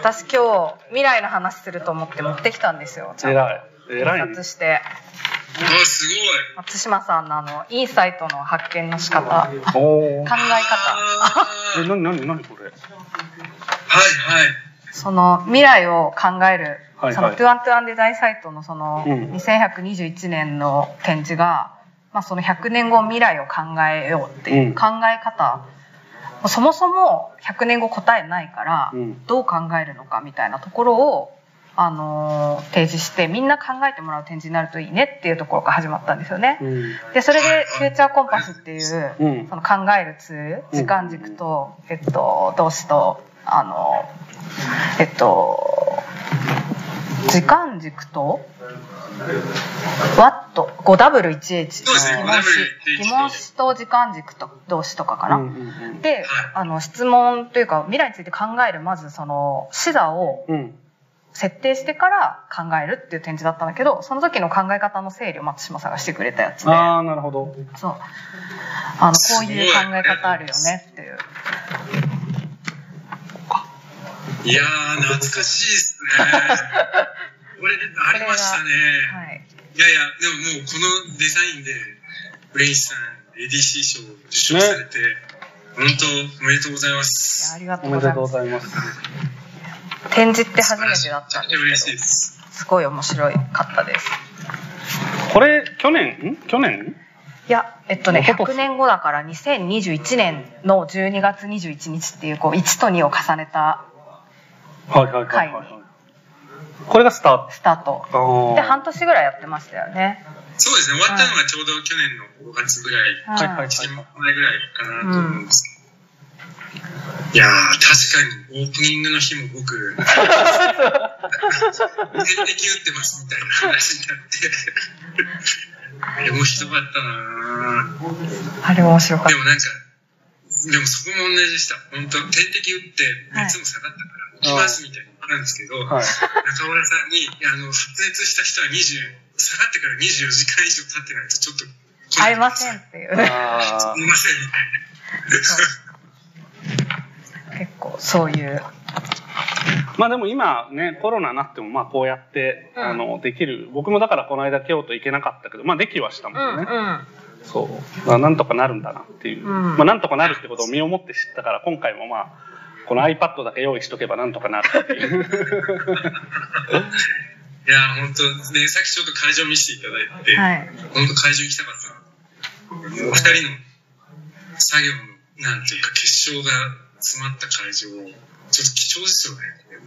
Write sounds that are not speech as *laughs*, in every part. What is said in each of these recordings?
私今日未来の話すると思って持ってきたんですよ。ちゃんと偉い。印刷して。あすごい。松島さんのあのインサイトの発見の仕方。考え方。あ *laughs* えなになになにこれ？ーはいはい。その未来を考える、はいはい。そのトゥアントゥアンデザインサイトのそのうん。2121年の展示が、まあ、その100年後未来を考えようっていううん。考え方、そもそも100年後答えないから、うん。どう考えるのかみたいなところを、あのー提示してみんな考えてもらう展示になるといいねっていうところから始まったんですよね。うん。でそれでフューチャーコンパスっていう、うん。その考えるツール時間軸と、えっと動詞とあのえっと時間軸と What 5W1H そうですね疑問詞 5W1H 疑問詞と時間軸と動詞とかかな。うんうんであの質問というか未来について考えるまずその視座を設定してから考えるっていう展示だったんだけどその時の考え方の整理を松島さんがしてくれたやつで。ああなるほどそう。あの、こういう考え方あるよねっていう。いやー懐かしい *laughs* ですね。これありましたね、はい。いやいやでももうこのデザインでウェイさん ADC 賞を受賞されて、本当おめでとうございまいやすありがとううございます。ございます。展示って初めてだったんで嬉しいすけど、です。すごい面白いかったです。これ去年？ん去年？いや、えっとね、一昨年100年後だから2021年の12月21日っていう、こう、1と2を重ねたはいはいはいはい、これがスタースタート。トで、半年ぐらいやってましたよね。そうですね。終わったのがちょうど去年の5月ぐらい。はいはいはい1年前ぐらいかなと思うんですけど、いやー確かにオープニングの日も僕点滴打ってますみたいな話になって。あれ面白かったなー。あれ面白かっでもなんかでもそこも同じでした。本当点滴打って熱も下がったから。起きますみたいなのなんですけど、はい。中村さんにあの発熱した人は20下がってから24時間以上経ってないとちょっとた。合いませんっていう。あすみませんみたい結構、そういう。ーまあでも今ねコロナになってもまあこうやって、うん。あのできる。僕もだからこの間京都行けなかったけどまあできはしたもんね、ん。そう、まあ、なんとかなるんだなっていう、うん。まあなんとかなるってことを身をもって知ったから今回もまあこの iPad だけ用意しとけばなんとかなるっていう。*laughs* いや本当ねさっきちょっと会場見せていただいて、はい。本当会場行きたかったな。お二人の作業のなんていうか結晶が詰まった会場ちょっと貴重ですよねこれね。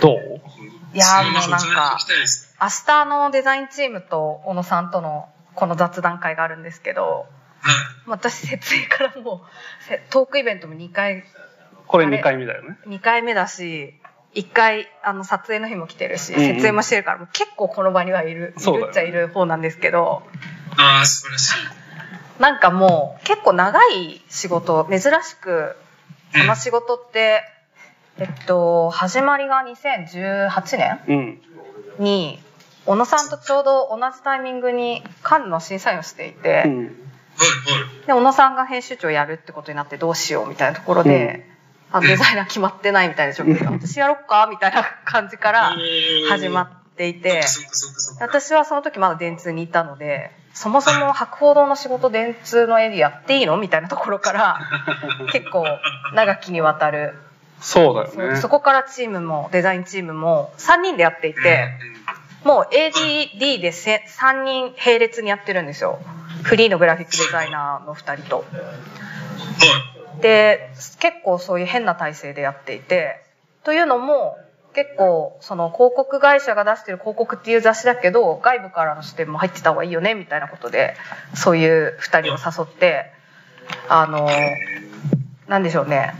どう？いやもうなんか行きたいです明日のデザインチームと小野さんとのこの雑談会があるんですけどはい。私設営からもうせトークイベントも2回これあれ2回目だよね。2回目だし1回あの撮影の日も来てるしうんうん。設営もしてるからもう結構この場にはいるいるっちゃいる方なんですけどああ素晴らしい。なんかもう結構長い仕事珍しくこの仕事ってえっと始まりが2018年うん。に小野さんとちょうど同じタイミングにカンヌの審査員をしていて、うん。はいはい。で小野さんが編集長やるってことになってどうしようみたいなところで、あデザイナー決まってないみたいな状況で私やろっかみたいな感じから始まっていて。私はその時まだ電通にいたのでそもそも博報堂の仕事電通のエリアっていいのみたいなところから *laughs* 結構長きにわたる。そうだよね。そそこからチームもデザインチームも3人でやっていて。もう ADD でせ3人並列にやってるんですよ。フリーのグラフィックデザイナーの2人と。はいで、結構そういう変な体制でやっていて、というのも、結構その広告会社が出してる広告っていう雑誌だけど、外部からの視点も入ってた方がいいよね、みたいなことで、そういう2人を誘って、あの、なんでしょうね。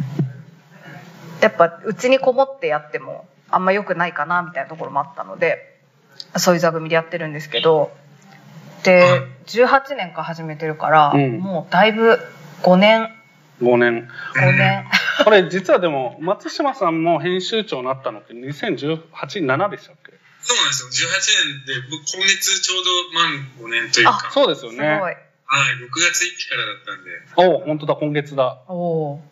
やっぱ、うちにこもってやっても、あんま良くないかな、みたいなところもあったので、そういう座組でやってるんですけど、で、18年から始めてるから、うんもうだいぶ5年、5年。5年。これ実はでも松島さんも編集長になったのって2018、7でしたっけ？そうなんですよ。18年で僕今月ちょうど満5年というか。あそうですよすごい。ねはい6月1日からだったんで。お本当だ今月だ。おお。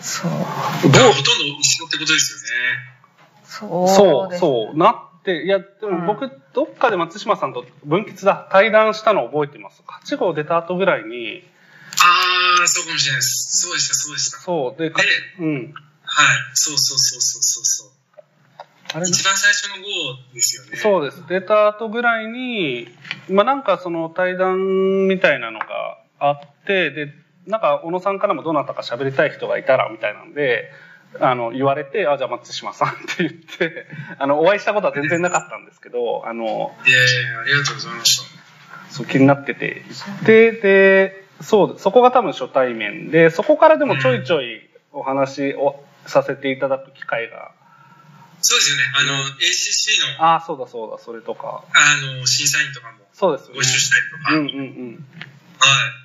そう。どうほとんど一緒ってことですよね。そうそう、ですそう、なって、いや、でも僕、どっかで松島さんと分岐だ、対談したのを覚えてます。8号出た後ぐらいに、ああ、そうかもしれないです。そうでした、そうでした。そう、で、かでうん。はい。そうそうそうそうそうそう。あれ一番最初の号ですよね。そうです。出た後ぐらいに、まあなんかその対談みたいなのがあって、で、なんか小野さんからもどなたか喋りたい人がいたらみたいなんで、あの、言われて、あ、じゃあ松島さんって言って、*laughs* あの、お会いしたことは全然なかったんですけど、あの、いやいやありがとうございました。そう気になってて、で、で、そう、そこが多分初対面で、そこからでもちょいちょいお話をさせていただく機会が、そうですよね。あの、ACC の、ああ、そうだそうだ、それとか、あの、審査員とかもそうですよねご一緒したりとか。うんうんうん。はい。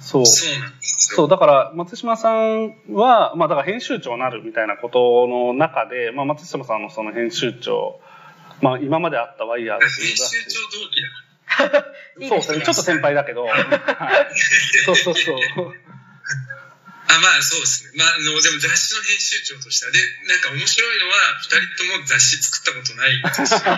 そう。そうなんですよ。そう、だから、松島さんは、まあ、だから編集長になるみたいなことの中で、まあ、松島さんのその編集長、まあ、今まであったワイヤーズ編集長同期だ。*laughs* いいそうですね、ちょっと先輩だけど、*laughs* はい、そうそうそう。あ、まあそうですね。まあ、あの、でも雑誌の編集長としては、で、なんか面白いのは、二人とも雑誌作ったことない。雑誌って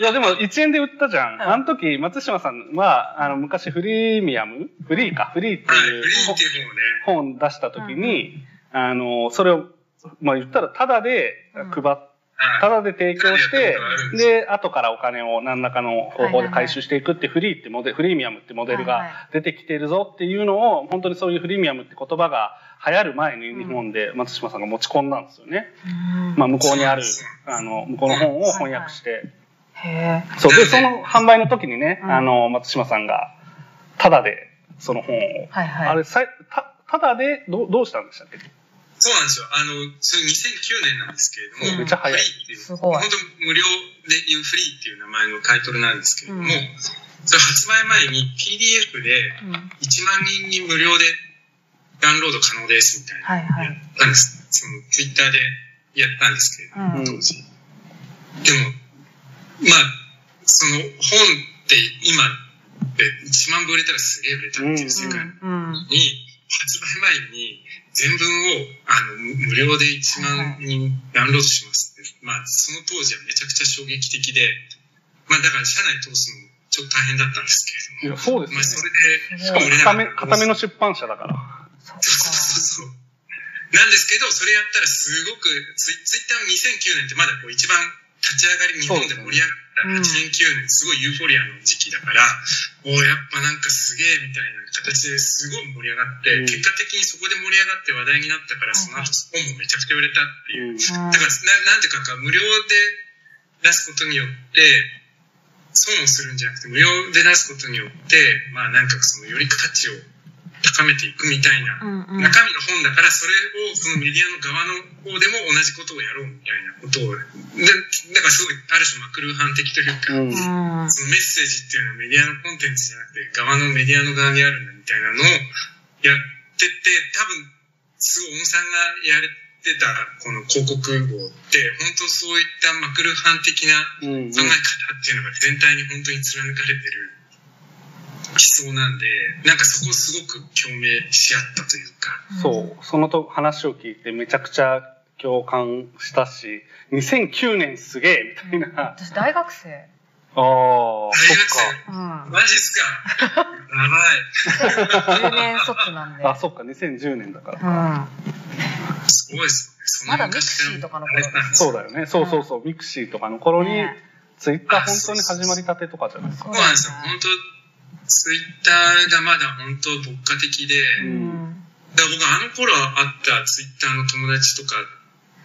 いや、でも、1円で売ったじゃん。あの時、松島さんは、あの、昔、フリーミアム？フリーか、フリーってはい、いうフリーっていう方ね。本出した時に、あの、それを、まあ言ったら、タダで配っタはい。ダで提供してで後からお金を何らかの方法で回収していくってフリーってモデル、フリーミアムってモデルが出てきてるぞっていうのを、本当にそういうフリーミアムって言葉が流行る前に日本で松島さんが持ち込んだんですよね。うんまあ向こうにあるあの、向こうの本を翻訳して。へえ。そう。で、その販売の時にね、うんあの、松島さんが、タダでその本を、はいはい。あれ、た、タダでどうどうしたんでしたっけ？そうなんですよ。あの、それ2009年なんですけれども、うんめっちゃ早いフリーっていう、すごい本当無料でいうフリーっていう名前のタイトルなんですけれども、うんそれ発売前に PDF でうん1万人に無料でダウンロード可能ですみたいな。はいはいやったんです。そのツイッターでやったんですけれども、うん当時。でも、まあ、その本って今って1万部売れたらすげえ売れたっていう世界うん。に、発売前に全文をあの無無料で1万人ダウンロードしますって、まあその当時はめちゃくちゃ衝撃的で、まあだから社内通すのもちょっと大変だったんですけれども、いや、そうですまあそ。れで、しかも、固め、固めの出版社だから。そうそうそう。なんですけど、それやったらすごく、ツイツイッターの2009年ってまだこう一番立ち上がり日本で盛り上がった8年9年、すごいユーフォリアの時期だから、おおやっぱなんかすげえみたいな形ですごい盛り上がって、うん。結果的にそこで盛り上がって話題になったから、その後本もめちゃくちゃ売れたっていう。だからな、なんていうか、無料で出すことによって、損をするんじゃなくて、無料で出すことによって、まあなんかそのより価値を高めていくみたいなうんうん。中身の本だからそれをそのメディアの側の方でも同じことをやろうみたいなことをでだからすごいある種マクルーハン的というか、うん。うん。そのメッセージっていうのはメディアのコンテンツじゃなくて側のメディアの側にあるんだみたいなのをやってて多分すごい小野さんがやれてたこの広告号って本当そういったマクルーハン的なうん。考え方っていうのが全体に本当に貫かれてる思想なんでなんかそこをすごく共鳴し合ったというか。そう。そのと話を聞いてめちゃくちゃ共感したし、2009年すげえみたいな。あ私大学生。あ、そっうん。マジっすかやばい。10年卒なんで。か。*laughs* あ、そっか、2010年だから。うん。すごいですよね。まだ mixiとかの頃そうだよね。そうそうそう。 mixiとかの頃に、ねツイッター本当に始まりたてとかじゃないですか。そうなんですよ。本当ツイッターがまだ本当牧歌的で、うん。だから僕あの頃会ったツイッターの友達とか、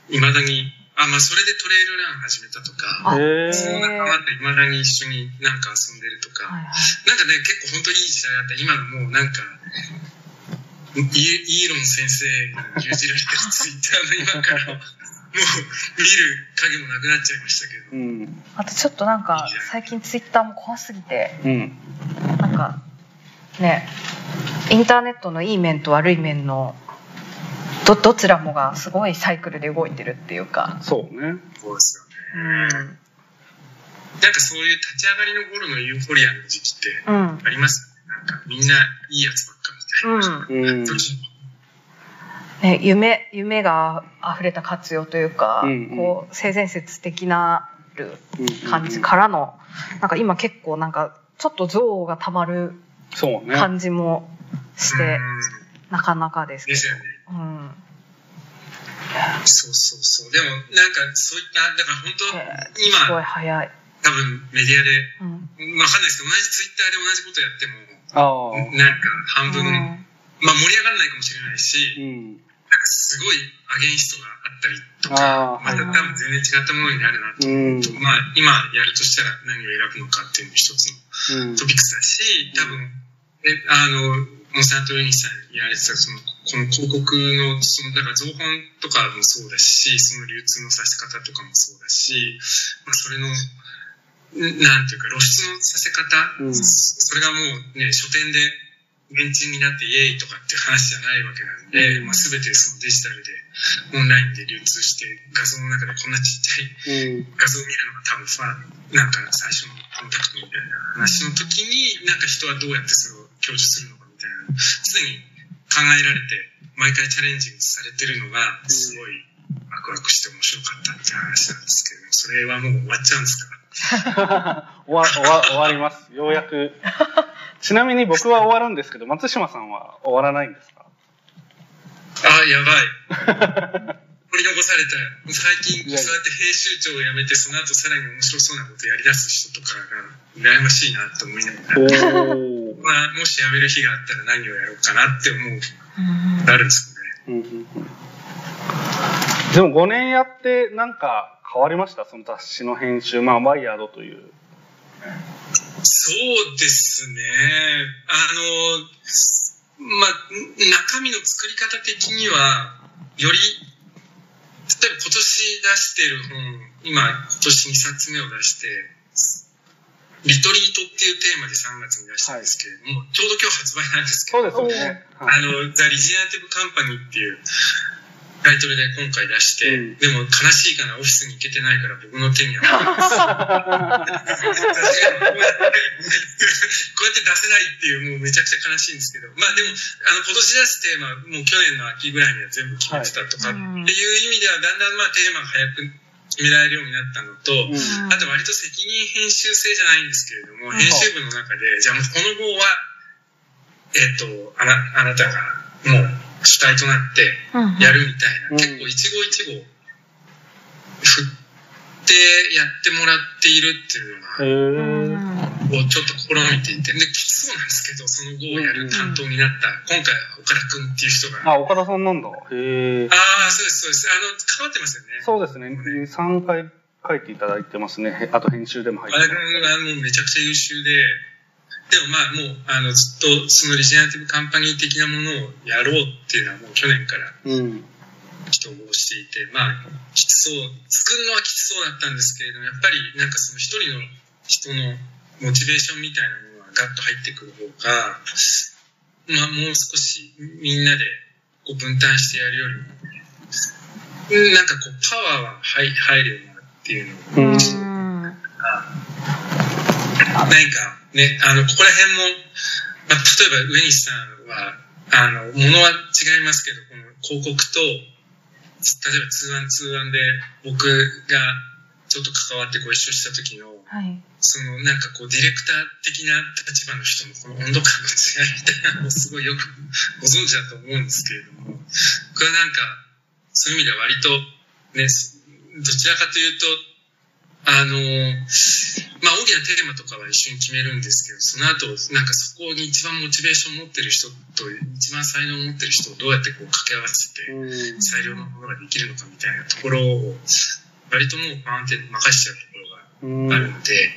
いまだに、あ、まあそれでトレイルラン始めたとか、その仲間といまだに一緒になんか遊んでるとか、はいはい。なんかね、結構本当にいい時代だった。今のもうなんか、イイーロン先生に牛耳られてるツイッターの今から、もう見る影もなくなっちゃいましたけど。うん。あとちょっとなんか、最近ツイッターも怖すぎて、うん。なんか、ね、インターネットのいい面と悪い面の、ど、どちらもがすごいサイクルで動いてるっていうか。そうね。そうですよね。うん。なんかそういう立ち上がりの頃のユーフォリアの時期ってうん。ありますよね。なんかみんないいやつばっかみたいな。うん。時ね、夢夢が溢れた活用というか、うんうんこう性善説的なるうん感じからの、なんか今結構なんかちょっと憎悪がたまる。感じもして、うんなかなかですけですよね。ど。うん。そうそうそう。でも、なんか、そういった、だから本当、へーすご今、い早い。多分メディアで、うん。まあわかんないですけど、同じツイッターで同じことやっても。なんか半分、うんまあ盛り上がらないかもしれないし、うん。なんかすごいアゲインストがあったりとか、また多分全然違ったものになるなとうん。まあ、今やるとしたら何を選ぶのかっていうのも一つのうん。トピックスだし、多分、えあの、モンサントルニさん言われてた、その、この広告の、その、だから造本とかもそうだし、その流通のさせ方とかもそうだし、まあ、それの、んなんていうか、露出のさせ方、うん。それがもうね、書店で、現金になってイエーイとかっていう話じゃないわけなんで、うんまあ、全てそのデジタルで、オンラインで流通して、画像の中でこんなちっちゃいうん。画像を見るのが多分ファンなんか最初のコンタクトみたいな話の時になんか人はどうやってそれを享受するのかみたいな常に考えられて毎回チャレンジングされてるのがすごいワクワクして面白かったって話なんですけどそれはもう終わっちゃうんですか？*laughs* 終わ終わ終わります。ようやく。ちなみに僕は終わるんですけど、松島さんは終わらないんですか？あやばい *laughs* 取り残されたよ最近そうやって編集長を辞めてその後さらに面白そうなことやりだす人とかが羨ましいなと思いながら。*laughs* まあ、もし辞める日があったら何をやろうかなって思ううんなるんですよね。でも5年やってなんか変わりました？その雑誌の編集。まあ、ワイヤードという。そうですね。あの、まあ、中身の作り方的には、より、例えば今年出してる本、今、今年2冊目を出して、リトリートっていうテーマで3月に出したんですけれども、ちょうど今日発売なんですけど、そうですよね。はいあの、ザ・リジェネラティブ・カンパニーっていうタイトルで今回出して、うん。でも悲しいかな、オフィスに行けてないから僕の手には。*laughs* こうやって出せないっていう、もうめちゃくちゃ悲しいんですけど、まあでも、あの、今年出すテーマ、もう去年の秋ぐらいには全部決めてたとかっていう意味では、だんだんまあテーマが早く決められるようになったのと、うん。あと割と責任編集制じゃないんですけれども、編集部の中で、じゃあもうこの号は、えっ、と、あな、あなたがもう主体となってやるみたいな、うん結構一号一号振ってやってもらっているっていうのが、をちょっと試みていて、で、きつそうなんですけど、その号をやる担当になった、今回は岡田くんっていう人が、ああ、岡田さんなんだ。へえ。あー、そうです、そうです。あの、関わってますよね。そうですね。3回書いていただいてますね。へあと編集でも入って岡田君はもうめちゃくちゃ優秀で、でもまあもう、あの、ずっとそのリジェネラティブカンパニー的なものをやろうっていうのはもう去年からうん。人をしていて、まあ、きつそう、作るのはきつそうだったんですけれども、やっぱりなんかその一人の人のモチベーションみたいなものがガッと入ってくる方が、まあもう少しみんなでこう分担してやるよりも、うんなんかこうパワーは入入るようになっていうのをうんうん何かね、あの、ここら辺も、まあ、例えば上西さんは、あの、ものは違いますけど、この広告と、例えばツーワンツーワンで僕がちょっと関わってご一緒した時の、はい。そのなんかこうディレクター的な立場の人のこの温度感の違いみたいなのをすごいよくご存知だと思うんですけれども、僕はなんかそういう意味では割とね、どちらかというと、あの、まあ大きなテーマとかは一緒に決めるんですけど、その後、なんかそこに一番モチベーションを持ってる人と一番才能を持ってる人をどうやってこう掛け合わせて、うん。最良のものができるのかみたいなところを、割ともうパーンって任しちゃうところがうんあるので、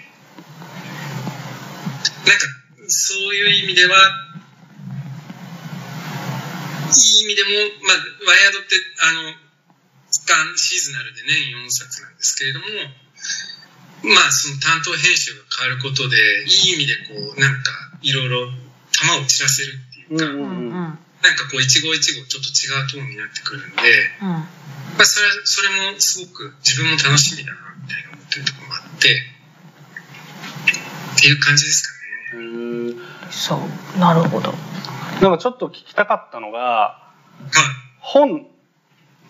なんか、そういう意味では、いい意味でも、まあ、ワイヤードって、あの、間シーズナルで年4冊なんですけれども、まあ、その担当編集が変わることで、いい意味でこう、なんか、いろいろ球を散らせるっていうか、うんうんうん。なんかこう、一号一号ちょっと違うトーンになってくるんで、うん。まあ、それは、それもすごく自分も楽しみだな、みたいな思ってるところもあって、っていう感じですかね。へーそう。なるほど。なんかちょっと聞きたかったのが、はい。本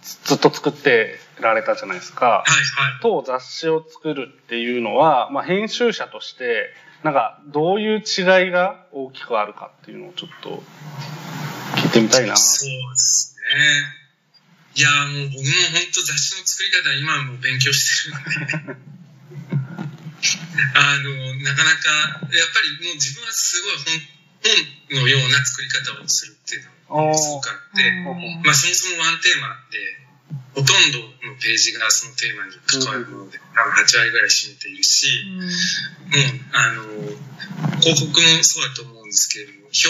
ずっと作ってられたじゃないですか。はいはい。と雑誌を作るっていうのは、まあ、編集者としてなんかどういう違いが大きくあるかっていうのをちょっと聞いてみたいな。そうですね。いやーもう僕も本当雑誌の作り方今も勉強してるんで。*laughs* あの、なかなか、やっぱりもう自分はすごい本本のような作り方をするっていうのがすごくあって、うんまあそもそもワンテーマで、ほとんどのページがそのテーマに関わるもので、多分8割ぐらい占めているし、もう、あの、広告もそうだと思うんですけれども、表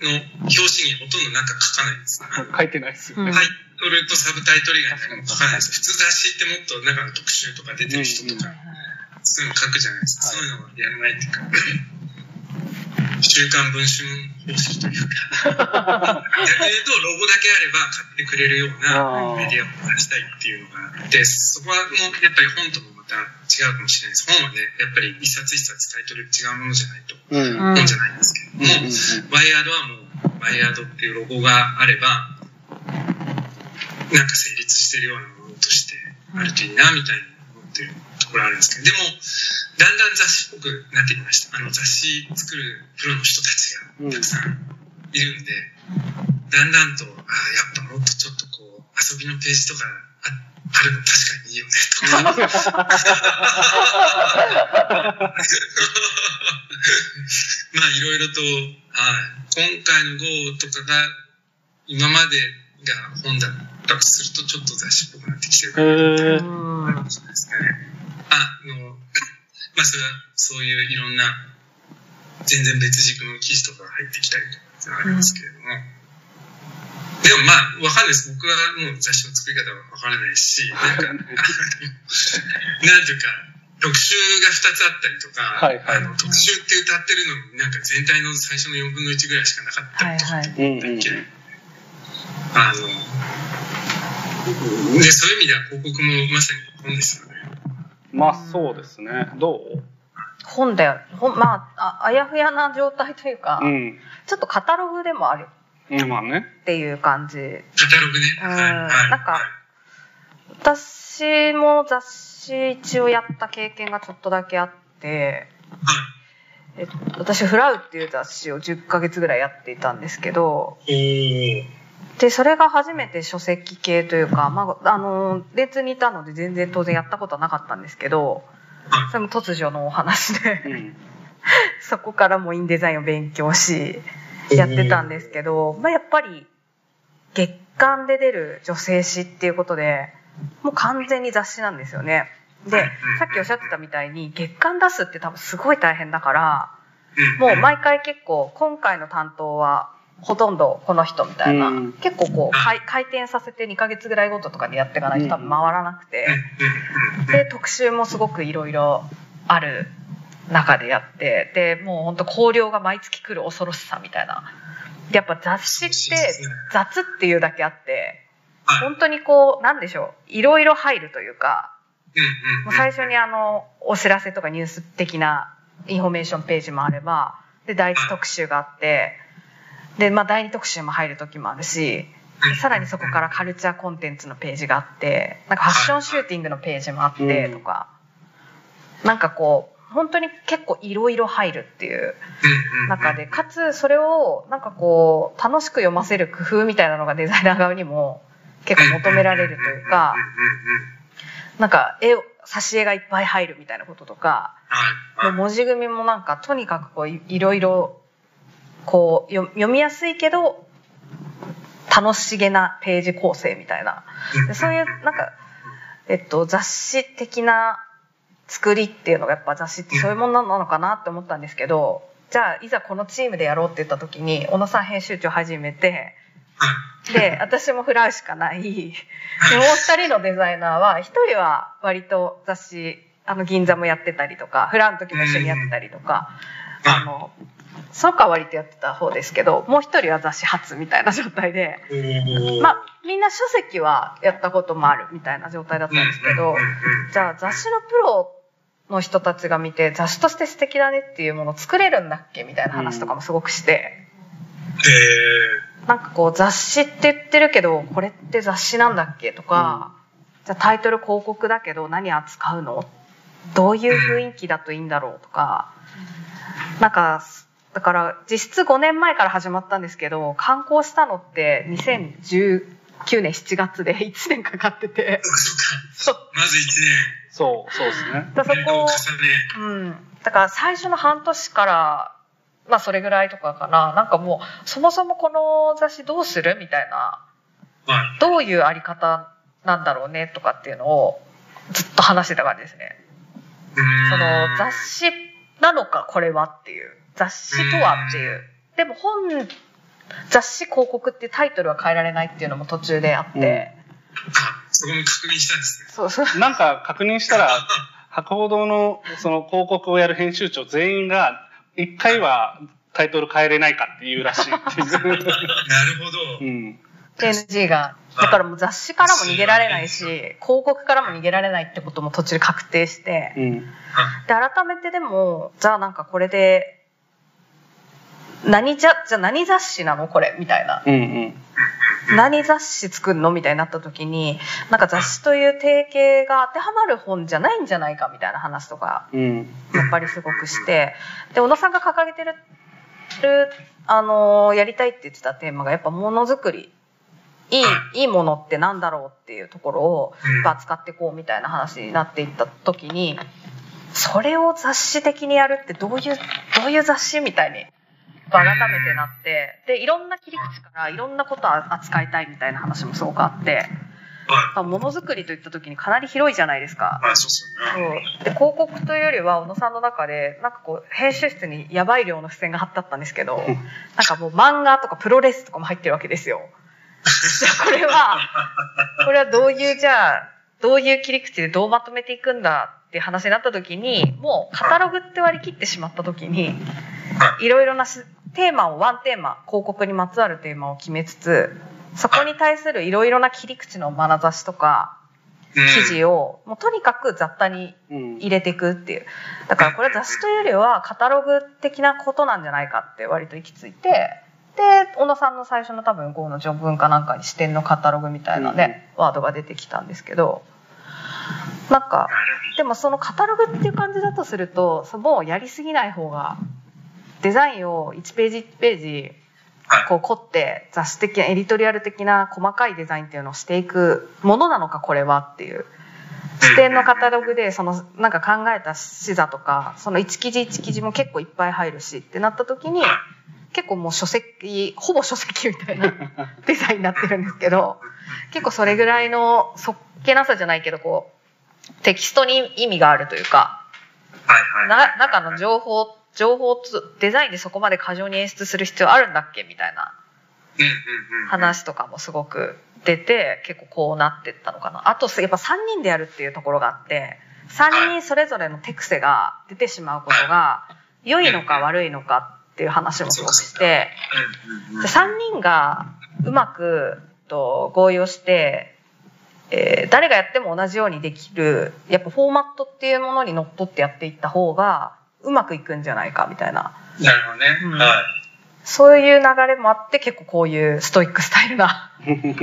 紙の、表紙にほとんどなんか書かないんですね。*laughs* 書いてないですよね。うんタイトルとサブタイトル以外何も書かないです。普通雑誌ってもっと中の特集とか出てる人とか、そういうの書くじゃないですか。はいそういうのはやらないっていうか、週刊文春方式というか、逆に言うとロゴだけあれば買ってくれるようなメディアを出したいっていうのがあって、そこはもうやっぱり本ともまた違うかもしれないです。本はね、やっぱり一冊一冊タイトル違うものじゃないと、うん。本じゃないんですけれども、ワイヤードはもう、ワイヤードっていうロゴがあれば、なんか成立してるようなものとしてあるといいな、みたいに思ってるところあるんですけど、でも、だんだん雑誌っぽくなってきました。あの雑誌作るプロの人たちがたくさんいるんで、だんだんと、ああ、やっぱもっとちょっとこう、遊びのページとかああるの確かにいいよね、とか。*laughs* まあいろいろと、はい、今回の GO とかが今までが本だったとするとちょっと雑誌っぽくなってきてるかなへうーんそうですね。あの、まあそれはそういういろんな全然別軸の記事とかが入ってきたりとかありますけれども、でもまあわかんないです。僕はもう雑誌の作り方はわからないし、なんか、なんていうか、特集が2つあったりとか、はいはいあの特集って歌ってるのになんか全体の最初の4分の1ぐらいしかなかったりとか、はいはい。うんうんうん。あの、で、そういう意味では広告もまさに本ですよね。まあそうですね。どう？本だよ。まあ、ああやふやな状態というか、うん。ちょっとカタログでもあるうんまあね。っていう感じ。カタログね？うんはいはいなんか私も雑誌一応やった経験がちょっとだけあって、はい。えっと、私フラウっていう雑誌を10ヶ月ぐらいやっていたんですけど、おー。で、それが初めて書籍系というか、まあ、あの、列にいたので全然当然やったことはなかったんですけど、はいそれも突如のお話で、うん。*laughs* そこからもインデザインを勉強し、やってたんですけど、まあ、やっぱり、月間で出る女性誌っていうことで、もう完全に雑誌なんですよね。で、さっきおっしゃってたみたいに、月間出すって多分すごい大変だから、うんもう毎回結構、今回の担当は、ほとんどこの人みたいな、うん。結構こう回回転させて2ヶ月ぐらいごととかでやっていかないと多分回らなくて、で特集もすごくいろいろある中でやって。でもう本当考慮が毎月来る恐ろしさみたいな。でやっぱ雑誌って雑っていうだけあってはい。本当にこうなんでしょういろいろ入るというかもう最初にあのお知らせとかニュース的なインフォメーションページもあればで第一特集があってで、まあ、第二特集も入る時もあるしでさらにそこからカルチャーコンテンツのページがあってなんかファッションシューティングのページもあってとか、なんかこう本当に結構いろいろ入るっていう中でかつそれをなんかこう楽しく読ませる工夫みたいなのがデザイナー側にも結構求められるというかなんか絵を挿絵がいっぱい入るみたいなこととか文字組みもなんかとにかくこういいろいろこうよ読みやすいけど楽しげなページ構成みたいな。でそういうなんか、えっと、雑誌的な作りっていうのがやっぱ雑誌ってそういうものなのかなって思ったんですけどじゃあいざこのチームでやろうって言った時に小野さん編集長始めてで私もフラウしかない。でもう二人のデザイナーは一人は割と雑誌あの銀座もやってたりとかフラウの時も一緒にやってたりとかあのその子は割とやってた方ですけどもう一人は雑誌初みたいな状態で。まあ、みんな書籍はやったこともあるみたいな状態だったんですけどじゃあ雑誌のプロの人たちが見て雑誌として素敵だねっていうものを作れるんだっけみたいな話とかもすごくして、へなんかこう雑誌って言ってるけどこれって雑誌なんだっけとか、じゃあタイトル広告だけど何扱うの？どういう雰囲気だといいんだろうとか、なんかだから実質5年前から始まったんですけど刊行したのって2019年7月で1年かかっててそうか。まず1年。そう、そうですね。だからそこ。うん、だから最初の半年からまあそれぐらいとかかななんかもうそもそもこの雑誌どうするみたいなはい。どういうあり方なんだろうねとかっていうのをずっと話してた感じですね。うーんその雑誌なのかこれはっていう雑誌とはっていうでも本雑誌広告っていうタイトルは変えられないっていうのも途中であって、あ、そこも確認したんですね。そうそうなんか確認したら、博報堂のその広告をやる編集長全員が、一回はタイトル変えれないかっていうらしいっていう。*laughs* なるほど。うん。NG がだからもう雑誌からも逃げられないし広告からも逃げられないってことも途中で確定してうん。で改めてでもじゃあなんかこれで何じゃじゃあ何雑誌なのこれみたいなうんうん。何雑誌作るのみたいになった時になんか雑誌という定型が当てはまる本じゃないんじゃないかみたいな話とかうん。やっぱりすごくしてで小野さんが掲げてるるあのやりたいって言ってたテーマがやっぱものづくりいいいいものってなんだろうっていうところをうんやっぱ扱っていこうみたいな話になっていった時にそれを雑誌的にやるってどういうどういう雑誌みたいに改めてなってでいろんな切り口からいろんなことを扱いたいみたいな話もすごくあってはい。まあものづくりといった時にかなり広いじゃないですか。まあ、そうでね。広告というよりは小野さんの中でなんかこう編集室にやばい量の付箋が貼ってあったんですけど *laughs* なんかもう漫画とかプロレスとかも入ってるわけですよ。じゃあこれはこれはどういうじゃあどういう切り口でどうまとめていくんだっていう話になった時にもうカタログって割り切ってしまった時にいろいろなしテーマをワンテーマ広告にまつわるテーマを決めつつそこに対するいろいろな切り口の眼差しとかうん。記事をもうとにかく雑多にうん。入れていくっていう。だからこれは雑誌というよりはカタログ的なことなんじゃないかって割と行き着いてで小野さんの最初の多分 GO の序文かなんかに視点のカタログみたいなね、ワードが出てきたんですけどなんかでもそのカタログっていう感じだとするとそもうやりすぎない方がデザインを1ページ1ページはい。こう凝って雑誌的なエディトリアル的な細かいデザインっていうのをしていくものなのかこれはっていう。視点のカタログでそのなんか考えた視座とかその1記事1記事も結構いっぱい入るしってなった時に結構もう書籍ほぼ書籍みたいな *laughs* デザインになってるんですけど結構それぐらいのそっけなさじゃないけどこうテキストに意味があるというか中の情報情報つデザインでそこまで過剰に演出する必要あるんだっけ？みたいな。話とかもすごく出て結構こうなってったのかな。あとやっぱ3人でやるっていうところがあって3人それぞれの手癖が出てしまうことが良いのか悪いのかっていう話もすごくしてうんうんうん。で3人がうまくと合意をして、えー誰がやっても同じようにできるやっぱフォーマットっていうものにのっとってやっていった方がうまくいくんじゃないかみたいな。なるほどね。うん。はい。そういう流れもあって結構こういうストイックスタイルなうん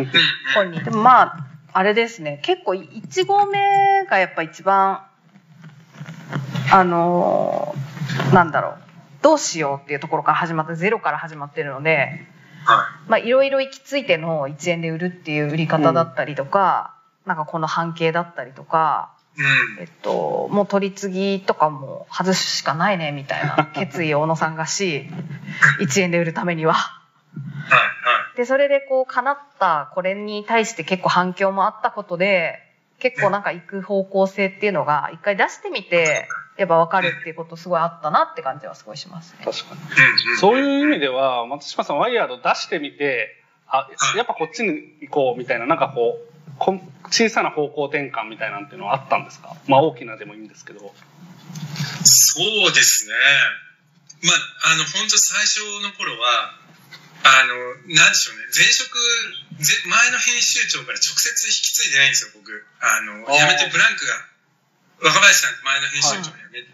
本にでもまああれですね。結構1号目がやっぱ一番あのーなんだろう。どうしようっていうところから始まってゼロから始まってるのではまあいろいろ行き着いての1円で売るっていう売り方だったりとか、なんかこの半径だったりとかい。うん。えっと、もう取り次ぎとかも外すしかないねみたいな *laughs* 決意を小野さんがし *laughs* 1円で売るためには。はいはい。でそれでこう叶ったこれに対して結構反響もあったことで結構なんか行く方向性っていうのが一回出してみてやっぱ分かるっていうことすごいあったなって感じはすごいしますね。確かに。そういう意味では、松島さん、ワイヤード出してみて、あ、やっぱこっちに行こうみたいな、なんかこう、小さな方向転換みたいなんていうのはあったんですか？まあ大きなでもいいんですけど。そうですね。まあ、あの、本当最初の頃は、あの、なんでしょうね。前職、ぜ前の編集長から直接引き継いでないんですよ、僕。あの、辞めてブランクが、若林さんって前の編集長辞めて、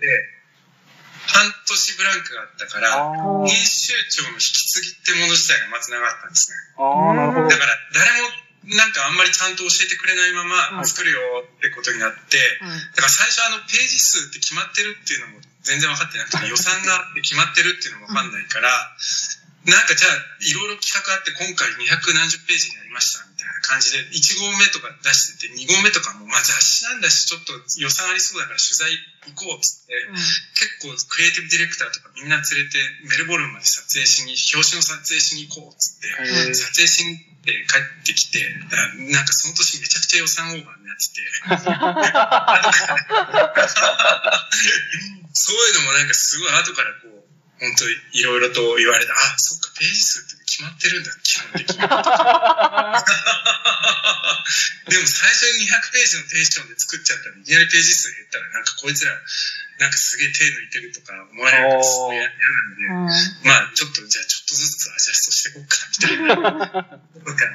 半年ブランクがあったから、編集長の引き継ぎってもの自体がまずなかったんですね。だ。から誰もなんかあんまりちゃんと教えてくれないまま作るよってことになって、だから最初あのページ数って決まってるっていうのも全然分かってなくて、予算があって決まってるっていうのも分かんないから、なんかじゃあいろいろ企画あって今回200何十ページになりましたみたいな感じで、1号目とか出してて、2号目とかもまあ雑誌なんだしちょっと予算ありそうだから取材行こうっつって、結構クリエイティブディレクターとかみんな連れてメルボルンまで撮影しに、表紙の撮影しに行こうっつって、撮影しに帰ってきて、なんかその年めちゃくちゃ予算オーバーになってて、*laughs* *laughs* そういうのもなんかすごい後からこう、本当いろいろと言われて、あ、そっか、ページ数って決まってるんだ、基本的に。*laughs* でも最初に200ページのテンションで作っちゃったらいきなりページ数減ったら、なんかこいつら、なんかすげえ手抜いてるとか思われるのがすごい嫌なんで、まあちょっと、じゃあちょっとずつアジャストしていこうか、みたいな。*laughs* とか、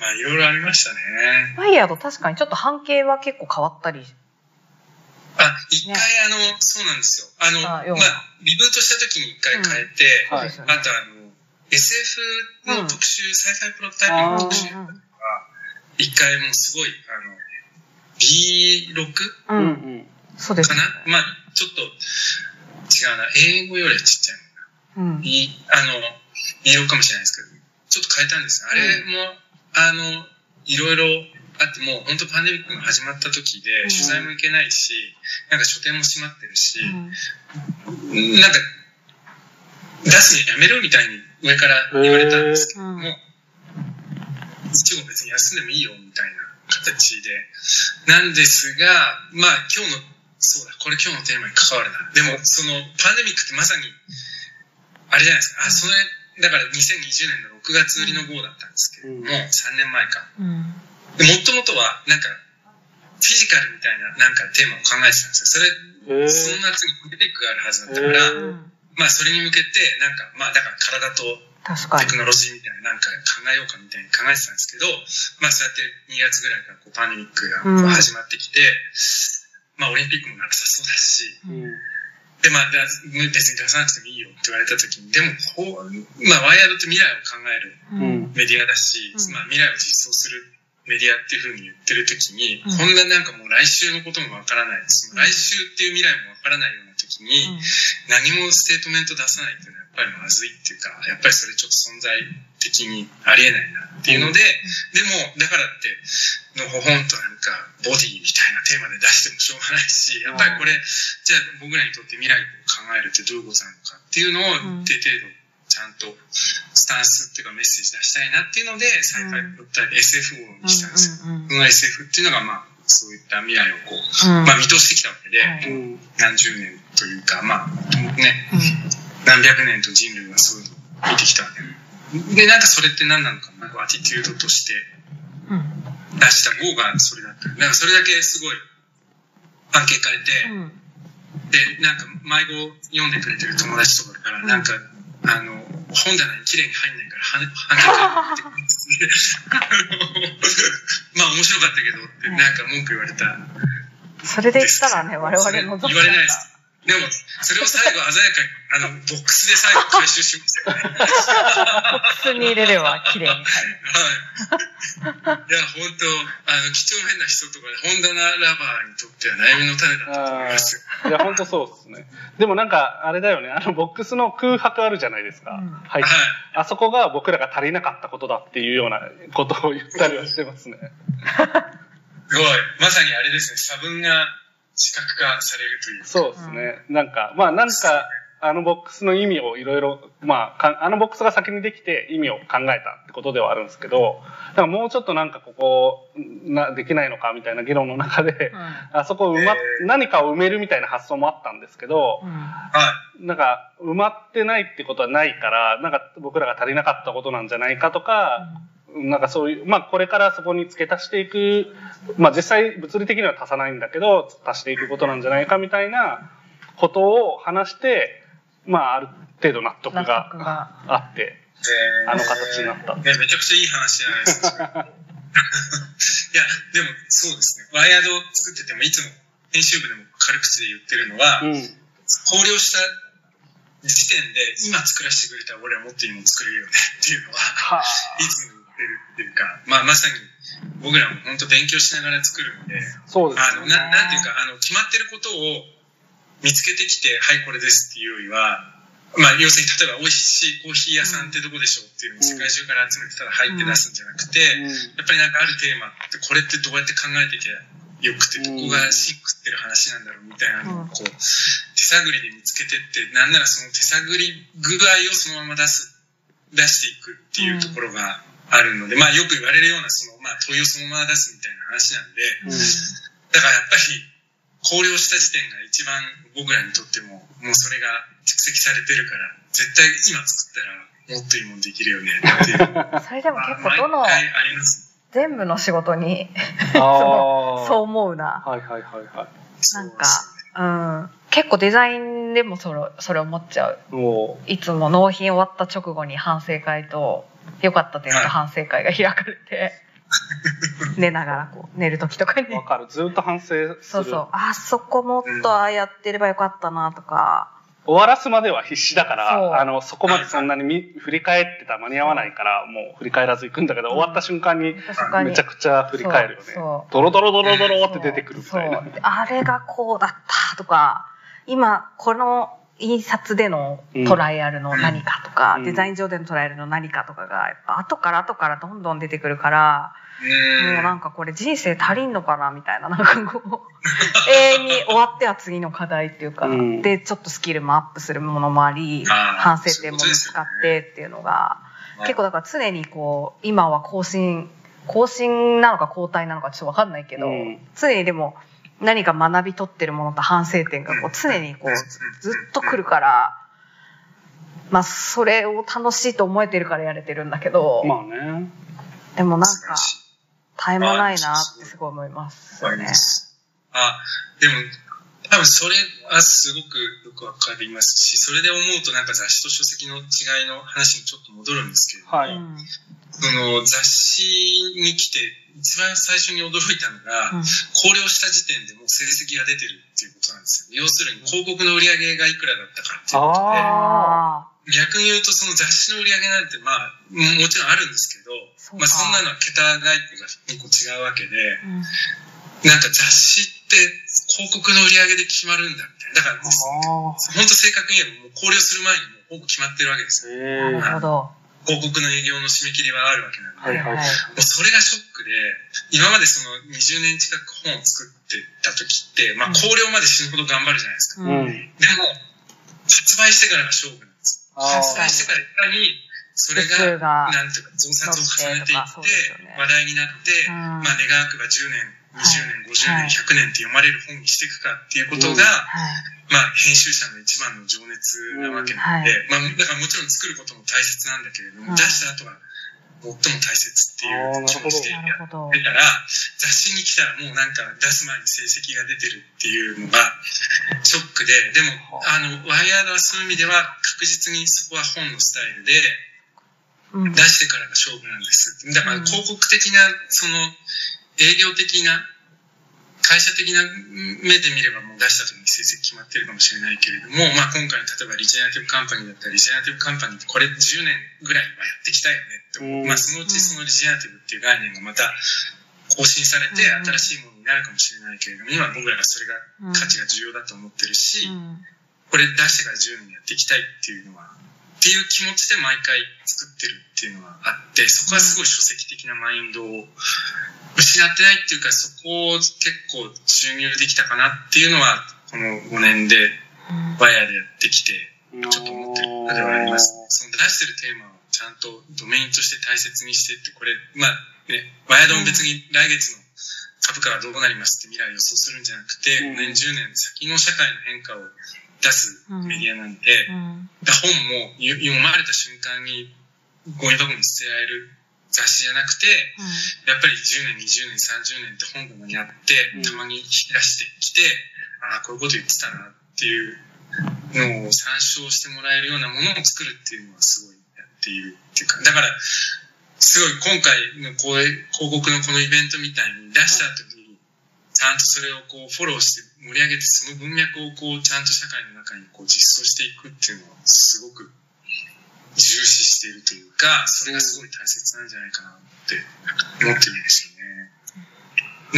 まあいろいろありましたね。ワイヤード確かにちょっと半径は結構変わったり。あ、一回あの、そうなんですよ。あの、まあ要はあ、リブートした時に一回変えて、そうですよねあとあの、SF の特集、サイファイプロトタイピングの特集うんうん一回もうすごい、あの、B6 う。うんんそうですかな、まあちょっと違うな。英語よりはちっちゃいのかな。うん。B、あの、B6 かもしれないですけど、ちょっと変えたんですあれも、あの、いろいろあって、もう本当パンデミックが始まった時で、うん取材も行けないし、なんか書店も閉まってるし、うんなんか、出すのやめるみたいに上から言われたんですけども、へ一応別に休んでもいいよみたいな形で。なんですが、まあ今日の、そうだ、これ今日のテーマに関わるな。でも、そのパンデミックってまさに、あれじゃないですか。あ、それ、だから2020年の6月売りの号だったんですけれども、うん3年前か。もともとは、なんか、フィジカルみたいななんかテーマを考えてたんですよ。それ、その夏にパンデミックがあるはずだったから、まあそれに向けて、なんか、まあだから体とテク。ノロジーみたいななんか考えようかみたいに考えてたんですけど、まあそうやって2月ぐらいからこうパンデミックが始まってきて、まあオリンピックもなさそうだし、うんでまあだ別に出さなくてもいいよって言われた時に、でもこう、まあワイヤードって未来を考えるうん。メディアだし、うんまあ未来を実装するメディアっていうふうに言ってる時に、うん。こんななんかもう来週のこともわからないです。来週っていう未来もわからないような時に、何もステートメント出さないっていうのはやっぱりまずいっていうか、やっぱりそれちょっと存在的にありえないなっていうので、でも、だからって、のほほんとなんか、ボディみたいなテーマで出してもしょうがないし、やっぱりこれ、じゃあ僕らにとって未来を考えるってどういうことなのかっていうのを、うん。一定程度、ちゃんとスタンスっていうかメッセージ出したいなっていうので、サイファイプロトタイプ SF をにしたんです。よ。うんうん。その SF っていうのが、まあ、そういった未来をこう、うん。まあ見通してきたわけで、はい。うん何十年というか、まあ、ね、うん。何百年と人類はそう見てきたわけ。で。で、なんかそれって何なのか、なんかアティテュードとして。うん。出した号がそれだった。なんかそれだけすごい、関係変えて、うん。で、なんか迷子読んでくれてる友達とかから、なんか、あの、本棚に綺麗に入んないから、はね、はねてくれってまあ面白かったけどって、なんか文句言われた。それで言ったらね、我々の言われないです。でも、それを最後鮮やかに、あの、ボックスで最後回収しましたよね。普通に入れれば綺麗に。はい。いや、本当あの、几帳面な人とかで、本棚ラバーにとっては悩みの種だったと思いますよ。いや、本当そうですね。でもなんか、あれだよね。あの、ボックスの空白あるじゃないですか。うんはい。はい。あそこが僕らが足りなかったことだっていうようなことを言ったりはしてますね。*laughs* すごい。まさにあれですね、差分が視覚化されるという。そうですね。なんか、まあなんか、あのボックスの意味をいろいろ、まあか、あのボックスが先にできて意味を考えたってことではあるんですけど、だからもうちょっとなんかここ、な、できないのかみたいな議論の中で、あそこを埋まっえー。何かを埋めるみたいな発想もあったんですけど、うん。はなんか、埋まってないってことはないから、なんか僕らが足りなかったことなんじゃないかとか、なんかそういう、まあこれからそこに付け足していく、まあ実際物理的には足さないんだけど、足していくことなんじゃないかみたいなことを話して、まあある程度納得納が。あって、あの形になった。ね、めちゃくちゃいい話じゃないですか。いや、でもそうですね。ワイヤードを作っててもいつも編集部でも軽口で言ってるのは、うん。考慮した時点で今作らせてくれたら俺はもっといいもの作れるよねっていうのは、はあ。いつも言ってるっていうか、まあまさに僕らも本当勉強しながら作るんで、そうですよね。あのななんていうかあの決まってることを見つけてきてはいこれですっていうよりはまあ要するに例えば美味しいコーヒー屋さんってどこでしょうっていうのを世界中から集めてただ入って出すんじゃなくて、うん。やっぱりなんかあるテーマってこれってどうやって考えていけばよくてどこがシンクってる話なんだろうみたいなのをこう手探りで見つけてってなんならその手探り具合をそのまま出す出していくっていうところがあるので、まあよく言われるようなそのまあ問いをそのまま出すみたいな話なんで、だからやっぱり考慮した時点が一番僕らにとってももうそれが蓄積されてるから絶対今作ったらもっといいもんできるよねっていう *laughs* それでも結構まあどの毎回あります全部の仕事にああ。*laughs* そう思うな。はいはいはいはなんか、うん。結構デザインでもそれそれ思っちゃう。いつも納品終わった直後に反省会と、良かった点と反省会が開かれて、*laughs* 寝ながらこう、寝る時とかにう、。わかる。ずっと反省する。そうそう。あそこもっとああやってればよかったなとか。終わらすまでは必死だから、あの、そこまでそんなに見 *laughs* 振り返ってたら間に合わないから、もう振り返らず行くんだけど、終わった瞬間にめちゃくちゃ振り返るよね。ドロドロドロドロって出てくるみたいなあれがこうだったとか、今この印刷でのトライアルの何かとか、うん。デザイン上でのトライアルの何かとかが、やっぱ後から後からどんどん出てくるから、うんもうなんかこれ人生足りんのかなみたいな、なんかこう、永遠に終わっては次の課題っていうか、うん。で、ちょっとスキルもアップするものもあり、反省点も見つかってっていうのが、結構だから常にこう、今は更新、更新なのか交代なのかちょっとわかんないけど、うん。常にでも何か学び取ってるものと反省点がこう常にこう、ずっと来るから、まあそれを楽しいと思えてるからやれてるんだけど、まあね。でもなんか絶え間ないなってすごい思いますよね。あ、でも、多分それはすごくよくわかりますし、それで思うとなんか雑誌と書籍の違いの話にちょっと戻るんですけれども、はいうんその雑誌に来て一番最初に驚いたのが、うん考慮した時点でもう成績が出てるっていうことなんですよ。要するに広告の売り上げがいくらだったかっていうことで、逆に言うとその雑誌の売り上げなんてまあ、ももちろんあるんですけど、まあそんなのは桁が1個が2個違うわけで、ーうんなんか雑誌って広告の売り上げで決まるんだみたいな。だから、本当正確に言えばもう考慮する前にもうほぼ決まってるわけですよ。なるほど。広告の営業の締め切りはあるわけなので。はいはいもうそれがショックで、今までその20年近く本を作ってた時って、まあ考慮まで死ぬほど頑張るじゃないですか。うんうん。でも、発売してからが勝負なんです。あ発売してからいかに、それがが、なんていうか、増刷を重ねてい乗って話題になって、うんまあ願わくば10年、20年、50はい。年、100年って読まれる本にしていくかっていうことが。まあ編集者の一番の情熱なわけなので、うんまあだからもちろん作ることも大切なんだけれども、うん出した後は最も大切っていう気持ちでやってたら、雑誌に来たらもうなんか出す前に成績が出てるっていうのがショックで、でも、あ。の、ワイヤードはそういう意味では確実にそこは本のスタイルで、うん。出してからが勝負なんです。だからうん。広告的な、その営業的な、会社的な目で見ればもう出した時に成績決まってるかもしれないけれども、まあ今回の例えばリジェネラティブカンパニーだったらリジェネラティブカンパニーってこれ10年ぐらいはやってきたよねってまあそのうちそのリジェネラティブっていう概念がまた更新されてうん新しいものになるかもしれないけれども、今僕らがそれが価値が重要だと思ってるし、うん。これ出してから10年やっていきたいっていうのは、っていう気持ちで毎回作ってるっていうのはあって、そこはすごい書籍的なマインドを失ってないっていうか、そこを結構注入できたかなっていうのは、この5年でワイヤーでやってきて、ちょっと思ってる中ではあります。その出してるテーマをちゃんとドメインとして大切にしてって、これ、まあね、ワイヤードも別に来月の株価はどうなりますって未来を予想するんじゃなくて、うん。5年、10年先の社会の変化を出すメディアなんで、うん。で本もゆ読まれた瞬間にゴミ箱に捨てられる雑誌じゃなくて、やっぱり10年、20年、30年って本棚にあって、うん。たまに引き出してきて、ああ、こういうこと言ってたなっていうのを参照してもらえるようなものを作るっていうのはすごいやっているっていうか、だから、すごい今回のこう広告のこのイベントみたいに出した後に、ちゃんとそれをこうフォローして盛り上げて、その文脈をこうちゃんと社会の中にこう実装していくっていうのをすごく重視しているというか、それがすごい大切なんじゃないかなって思ってるんですよね。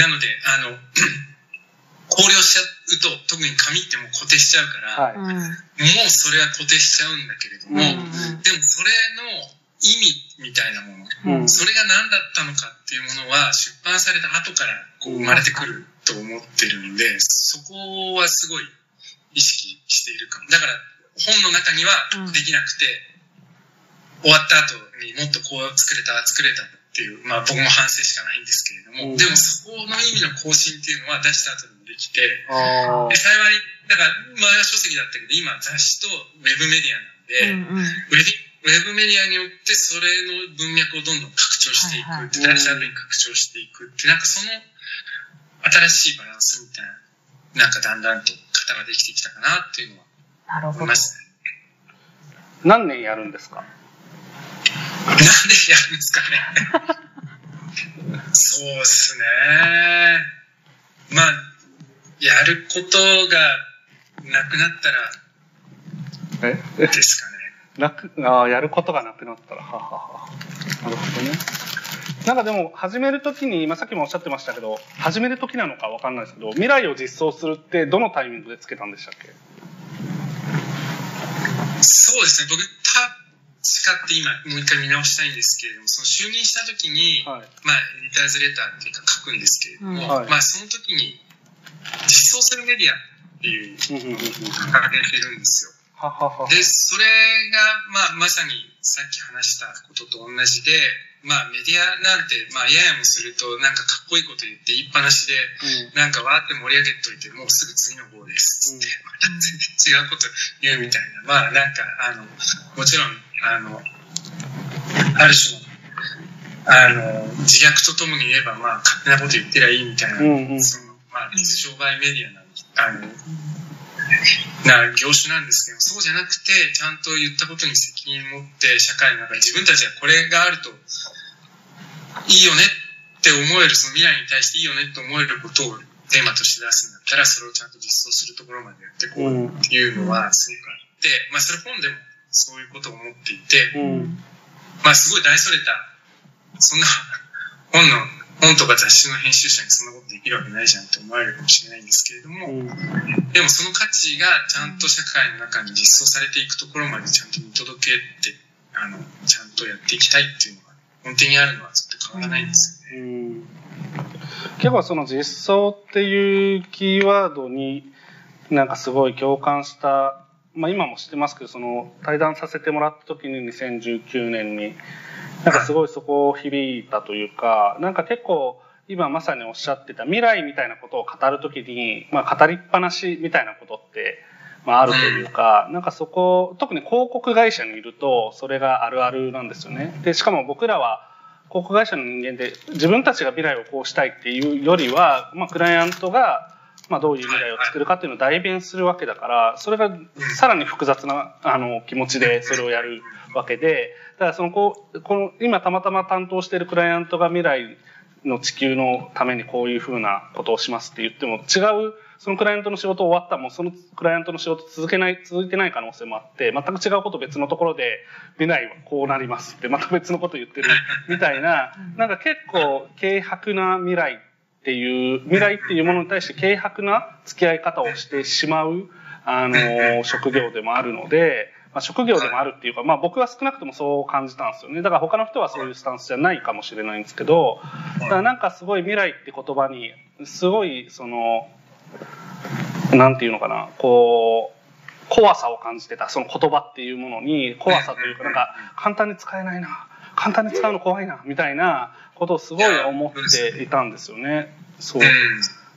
なので、あの、*clears throat* 考慮しちゃうと、特に紙ってもう固定しちゃうから、はい。うんもうそれは固定しちゃうんだけれども、うんでもそれの意味みたいなもの、うんそれが何だったのかっていうものは出版された後からこう生まれてくると思ってるんで、そこはすごい意識しているかも。だから本の中にはできなくて、終わった後にもっとこう作れた、作れたっていう、まあ僕も反省しかないんですけれども、うん。でもそこの意味の更新っていうのは出した後にもできて、あで幸い、だから前は書籍だったけど、今雑誌とウェブメディアなんで、うんうん。ウェウェブメディアによってそれの文脈をどんどん拡張していくはいはいに拡張していくって、なんかその新しいバランスみたいな、なんかだんだんと型ができてきたかなっていうのは思いま。したね。何年やるんですかなんでやるんですかね。そうですね。まあ、やることがなくなったらえ？ですかね。なくあーやることがなくなったらはははなるほどね。なんかでも始めるときに、まあ、さっきもおっしゃってましたけど始めるときなのかわかんないですけど未来を実装するってどのタイミングでつけたんでしたっけ？そうですね、僕、確かって今、もう一回見直したいんですけれども、その就任した時に、はい。まあ、リターズレターっていうか書くんですけれども、うんはい。まあ、その時に、実装するメディアっていう、掲げてるんですよ。で、それが、まあ、まさにさっき話したことと同じで、まあ、メディアなんて、まあ、ややもすると、なんかかっこいいこと言って言いっぱなしで、なんかわーって盛り上げといて、もうすぐ次の号です。つって、また全然違うこと言うみたいな。まあなんか、あの、もちろん、あの、ある種の、あの、自虐とともに言えば、まあ勝手なこと言ってりゃいいみたいな、うんうんその、まあ水商売メディアな、あの、な業種なんですけど、そうじゃなくて、ちゃんと言ったことに責任を持って、社会の中で自分たちはこれがあるといいよねって思える、その未来に対していいよねって思えることをテーマとして出すんだったら、それをちゃんと実装するところまでやっていこうっていうのはすごくあって、まあそれ本でもそういうことを思っていて、まあすごい大それた、そんな本の、本とか雑誌の編集者にそんなことできるわけないじゃんって思われるかもしれないんですけれども、うんでもその価値がちゃんと社会の中に実装されていくところまでちゃんと見届けて、あの、ちゃんとやっていきたいっていうのが根底にあるのはずっと変わらないんですよね。うん結構その実装っていうキーワードになんかすごい共感した、まあ今も知ってますけど、その対談させてもらった時に2019年に、なんかすごいそこを響いたというか、なんか結構今まさにおっしゃってた未来みたいなことを語る時に、まあ語りっぱなしみたいなことって、まああるというか、なんかそこ、特に広告会社にいると、それがあるあるなんですよね。で、しかも僕らは、広告会社の人間で自分たちが未来をこうしたいっていうよりは、まあ、クライアントが、まあ、どういう未来を作るかっていうのを代弁するわけだから、それがさらに複雑なあの気持ちでそれをやるわけで、だからそのこう、この今たまたま担当しているクライアントが未来の地球のためにこういうふうなことをしますって言っても違うそのクライアントの仕事終わったもうそのクライアントの仕事続けない、続いてない可能性もあって、全く違うこと別のところで、未来はこうなりますって、また別のこと言ってるみたいな、なんか結構軽薄な未来っていう、未来っていうものに対して軽薄な付き合い方をしてしまう、あの、*laughs* 職業でもあるので、まあ、職業でもあるっていうか、まあ僕は少なくともそう感じたんですよね。だから他の人はそういうスタンスじゃないかもしれないんですけど、だからなんかすごい未来って言葉に、すごいその、なんていうのかな、こう、怖さを感じてた、その言葉っていうものに、怖さというか、なんか、簡単に使えないな、簡単に使うの怖いな、みたいなことをすごい思っていたんですよね。そう。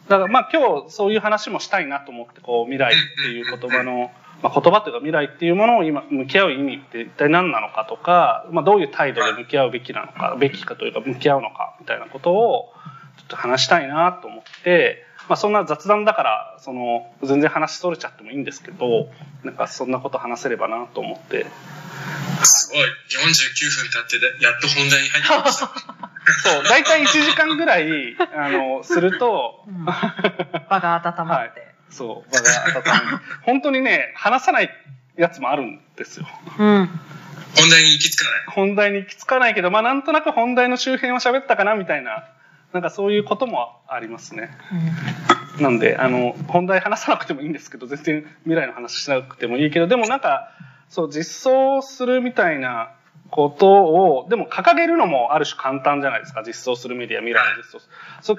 だからまあ今日そういう話もしたいなと思って、こう、未来っていう言葉の、まあ、言葉というか未来っていうものを今向き合う意味って一体何なのかとか、まあ、どういう態度で向き合うべきなのか、べきかというか向き合うのかみたいなことをちょっと話したいなと思って、まあ、そんな雑談だから、その、全然話それちゃってもいいんですけど、なんかそんなこと話せればなと思って。すごい。49分経って、やっと本題に入ってきました。*laughs* そう、大体1時間ぐらい、あの、すると、うん場が温まって。そう、場が温まる。本当にね、話さないやつもあるんですよ。うん。本題に行き着かない。本題に行き着かないけど、まあなんとなく本題の周辺を喋ったかなみたいな、なんかそういうこともありますね。なんで、あの、本題話さなくてもいいんですけど、全然未来の話しなくてもいいけど、でもなんか、そう、実装するみたいなことを、でも掲げるのもある種簡単じゃないですか、実装するメディア、未来の実装する。そ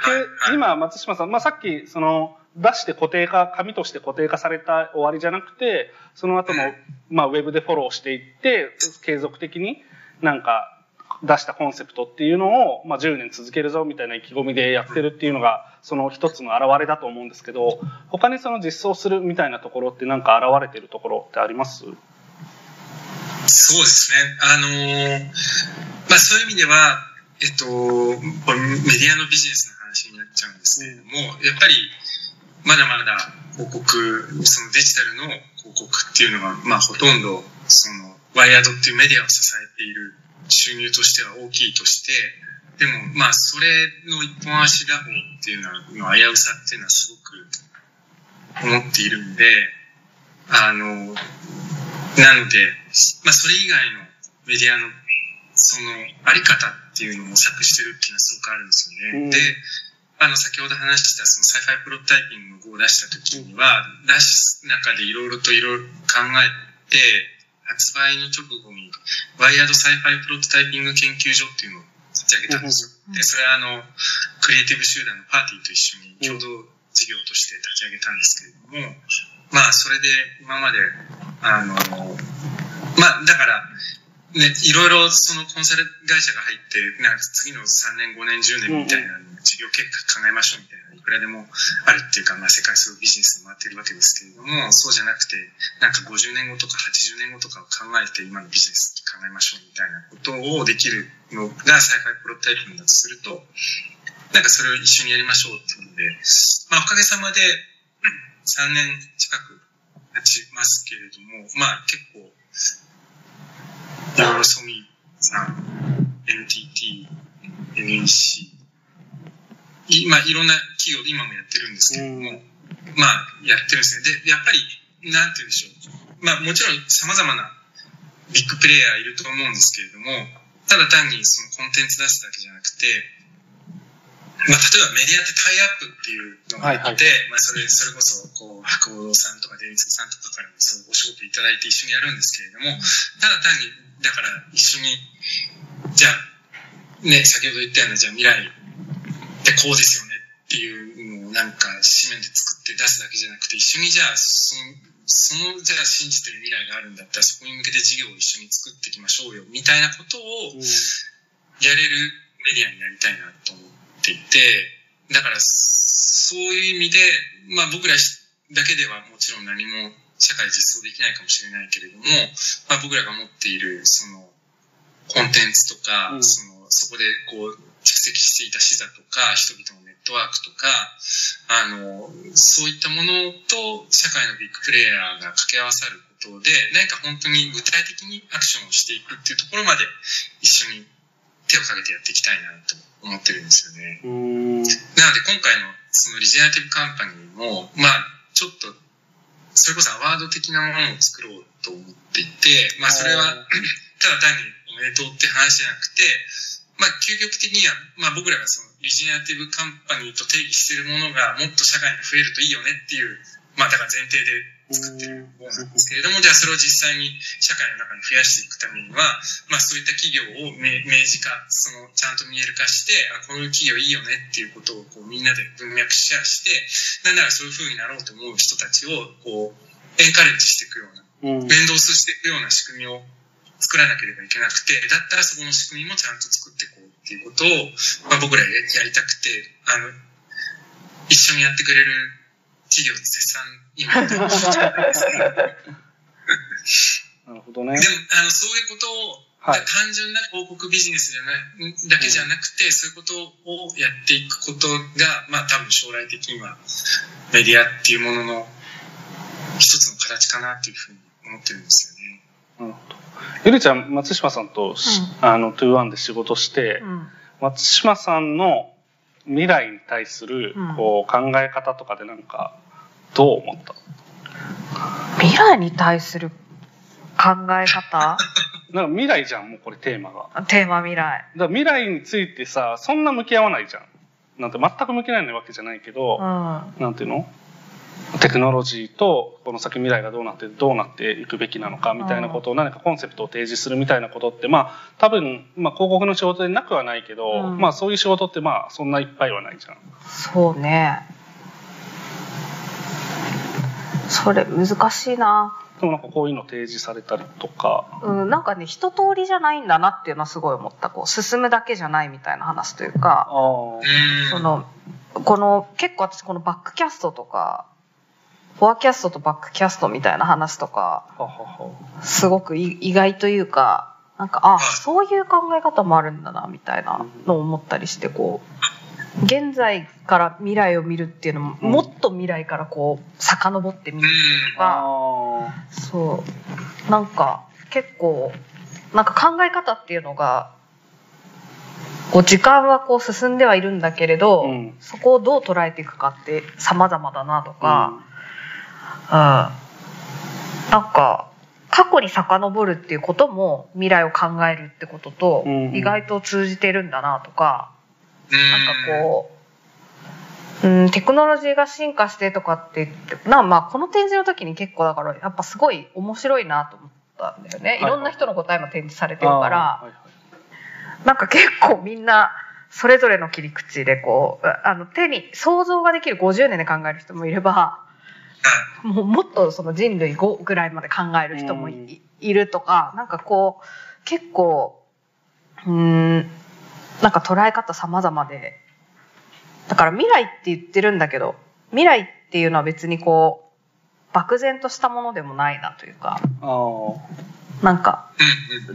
今、松島さん、まあさっき、その、出して固定化、紙として固定化された終わりじゃなくて、その後も、まあウェブでフォローしていって、継続的になんか出したコンセプトっていうのを、まあ、10年続けるぞみたいな意気込みでやってるっていうのがその一つの表れだと思うんですけど他にその実装するみたいなところってなんか現れてるところってあります？そうですね。あのーまあそういう意味では、えっと、メディアのビジネスの話になっちゃうんですけれども、やっぱりまだまだ広告、そのデジタルの広告っていうのが、まあほとんど、その、ワイヤードっていうメディアを支えている収入としては大きいとして、でもまあそれの一本足打法っていうのは、の危うさっていうのはすごく思っているんで、あの、なので、まあ、それ以外のメディアの、その、あり方っていうのを模索してるっていうのはすごくあるんですよね。うんで、あの、先ほど話した、その、サイファイプロトタイピングの語を出した時には、出す中でいろいろといろいろ考えて、発売の直後に、ワイヤードサイファイプロトタイピング研究所っていうのを立ち上げたんですよ。で、それはあの、クリエイティブ集団のパーティーと一緒に共同事業として立ち上げたんですけれども、まあ、それで今まで、あの、まあ、だから、ね、いろいろそのコンサル会社が入って、なんか次の3年、5年、10年みたいな事業計画考えましょうみたいな、いくらでもあるっていうか、まあ、世界そういビジネスで回ってるわけですけれども、そうじゃなくて、なんか50年後とか80年後とかを考えて、今のビジネス考えましょうみたいなことをできるのがサイプロタイピングだとすると、なんかそれを一緒にやりましょうっていうので、まあ、おかげさまで3年近く経ちますけれども、まあ結構、いろいろソミーさん、NTT、NEC、いまいろんな企業で今もやってるんですけれども、まあやってるんですね。で、やっぱり、なんて言うんでしょう。まあもちろん様々なビッグプレイヤーいると思うんですけれども、ただ単にそのコンテンツ出すだけじゃなくて、まあ、例えばメディアってタイアップっていうのがあって、まあ、それ、それこそ、こう、白鸚堂さんとかデニスさんとかからもそうお仕事いただいて一緒にやるんですけれども、ただ単に、だから一緒に、じゃあ、ね、先ほど言ったような、じゃあ未来ってこうですよねっていうのをなんか紙面で作って出すだけじゃなくて、一緒にじゃあ、その、その、じゃあ信じてる未来があるんだったら、そこに向けて事業を一緒に作っていきましょうよ、みたいなことをやれるメディアになりたいなと思っていて、だから、そういう意味で、まあ僕らだけではもちろん何も社会実装できないかもしれないけれども、まあ僕らが持っている、その、コンテンツとか、うん。その、そこでこう、蓄積していた視座とか、人々のネットワークとか、あの、そういったものと社会のビッグプレイヤーが掛け合わさることで、何か本当に具体的にアクションをしていくっていうところまで一緒に手をかけてやっていきたいなと思ってるんですよね。うん。なので今回のそのリジェネラティブカンパニーも、まあちょっと、それこそアワード的なものを作ろうと思っていて、まあそれはただ単におめでとうって話じゃなくて、まあ究極的には、まあ僕らがそのリジェネラティブカンパニーと定義しているものがもっと社会に増えるといいよねっていう、まあだから前提で作ってるものなんですけれども、じゃあそれを実際に社会の中に増やしていくためには、まあそういった企業を明明示化、そのちゃんと見える化して、あ、この企業いいよねっていうことをこうみんなで文脈シェアして、なんならそういう風になろうと思う人たちをこうエンカレッジしていくような、うん。連動していくような仕組みを作らなければいけなくて、だったらそこの仕組みもちゃんと作っていこうっていうことを、まあ、僕らややりたくて、あの、一緒にやってくれる企業絶賛今 *laughs* なるほどね。あの、そういうことを、はい単純な広告ビジネスじゃない、だけじゃなくて、そういうことをやっていくことが、まあ多分将来的にはメディアっていうものの一つの形かなっていうふうに思ってるんですよ。ゆりちゃん、松島さんとし、あの、トゥーワンで仕事して、うん松島さんの未来に対するうんこう考え方とかでなんかどう思った？未来に対する考え方？*laughs* なんか未来じゃんもうこれテーマが。テーマ未来。ら未来についてさそんな向き合わないじゃん。なんて全く向き合わないわけじゃないけど、うん。なんていうの？テクノロジーとこの先未来がどうなってどうなっていくべきなのかみたいなことを何かコンセプトを提示するみたいなことってまあ多分、まあ、広告の仕事でなくはないけど、うんまあそういう仕事ってまあそんないっぱいはないじゃん。そうね。それ難しいな。でもなんかこういうの提示されたりとか。うん、なんかね、一通りじゃないんだなっていうのはすごい思った。こう、進むだけじゃないみたいな話というか。その、この、結構私このバックキャストとか、フォアキャストとバックキャストみたいな話とか。すごくい意外というか、なんか、あ、そういう考え方もあるんだな、みたいなのを思ったりして、こう、現在から未来を見るっていうのも、うんもっと未来からこう、遡ってみるとか、あそう。なんか、結構、なんか考え方っていうのが、こう時間はこう進んではいるんだけれど、うんそこをどう捉えていくかって様々だなとか、うん。なんか、過去に遡るっていうことも未来を考えるってこととうん意外と通じてるんだなとか、うんなんかこう、うん、テクノロジーが進化してとかって言って、なまあこの展示の時に結構だからやっぱすごい面白いなと思ったんだよね。はいいろんな人の答えも展示されてあ。るから、はいはいなんか結構みんなそれぞれの切り口でこう、あの手に想像ができる50年で考える人もいれば、はいもうもっとその人類5ぐらいまで考える人もい,、うん。いるとか、なんかこう、結構、うーん、なんか捉え方様々で、だから未来って言ってるんだけど、未来っていうのは別にこう、漠然としたものでもないなというか、なんか、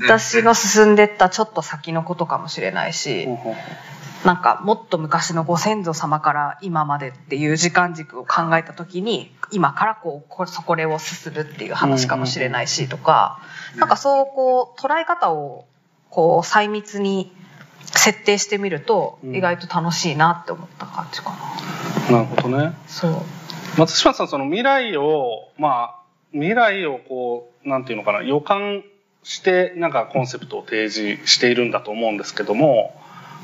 私の進んでったちょっと先のことかもしれないしなんかもっと昔のご先祖様から今までっていう時間軸を考えた時に今からこうこそこれを進むっていう話かもしれないしとか、なんかそうこう捉え方をこう細密に設定してみるとうん意外と楽しいなって思った感じかな。うなるほどね。そう。松島さんその未来をまあ未来をこうなんていうのかな予感してなんかコンセプトを提示しているんだと思うんですけども、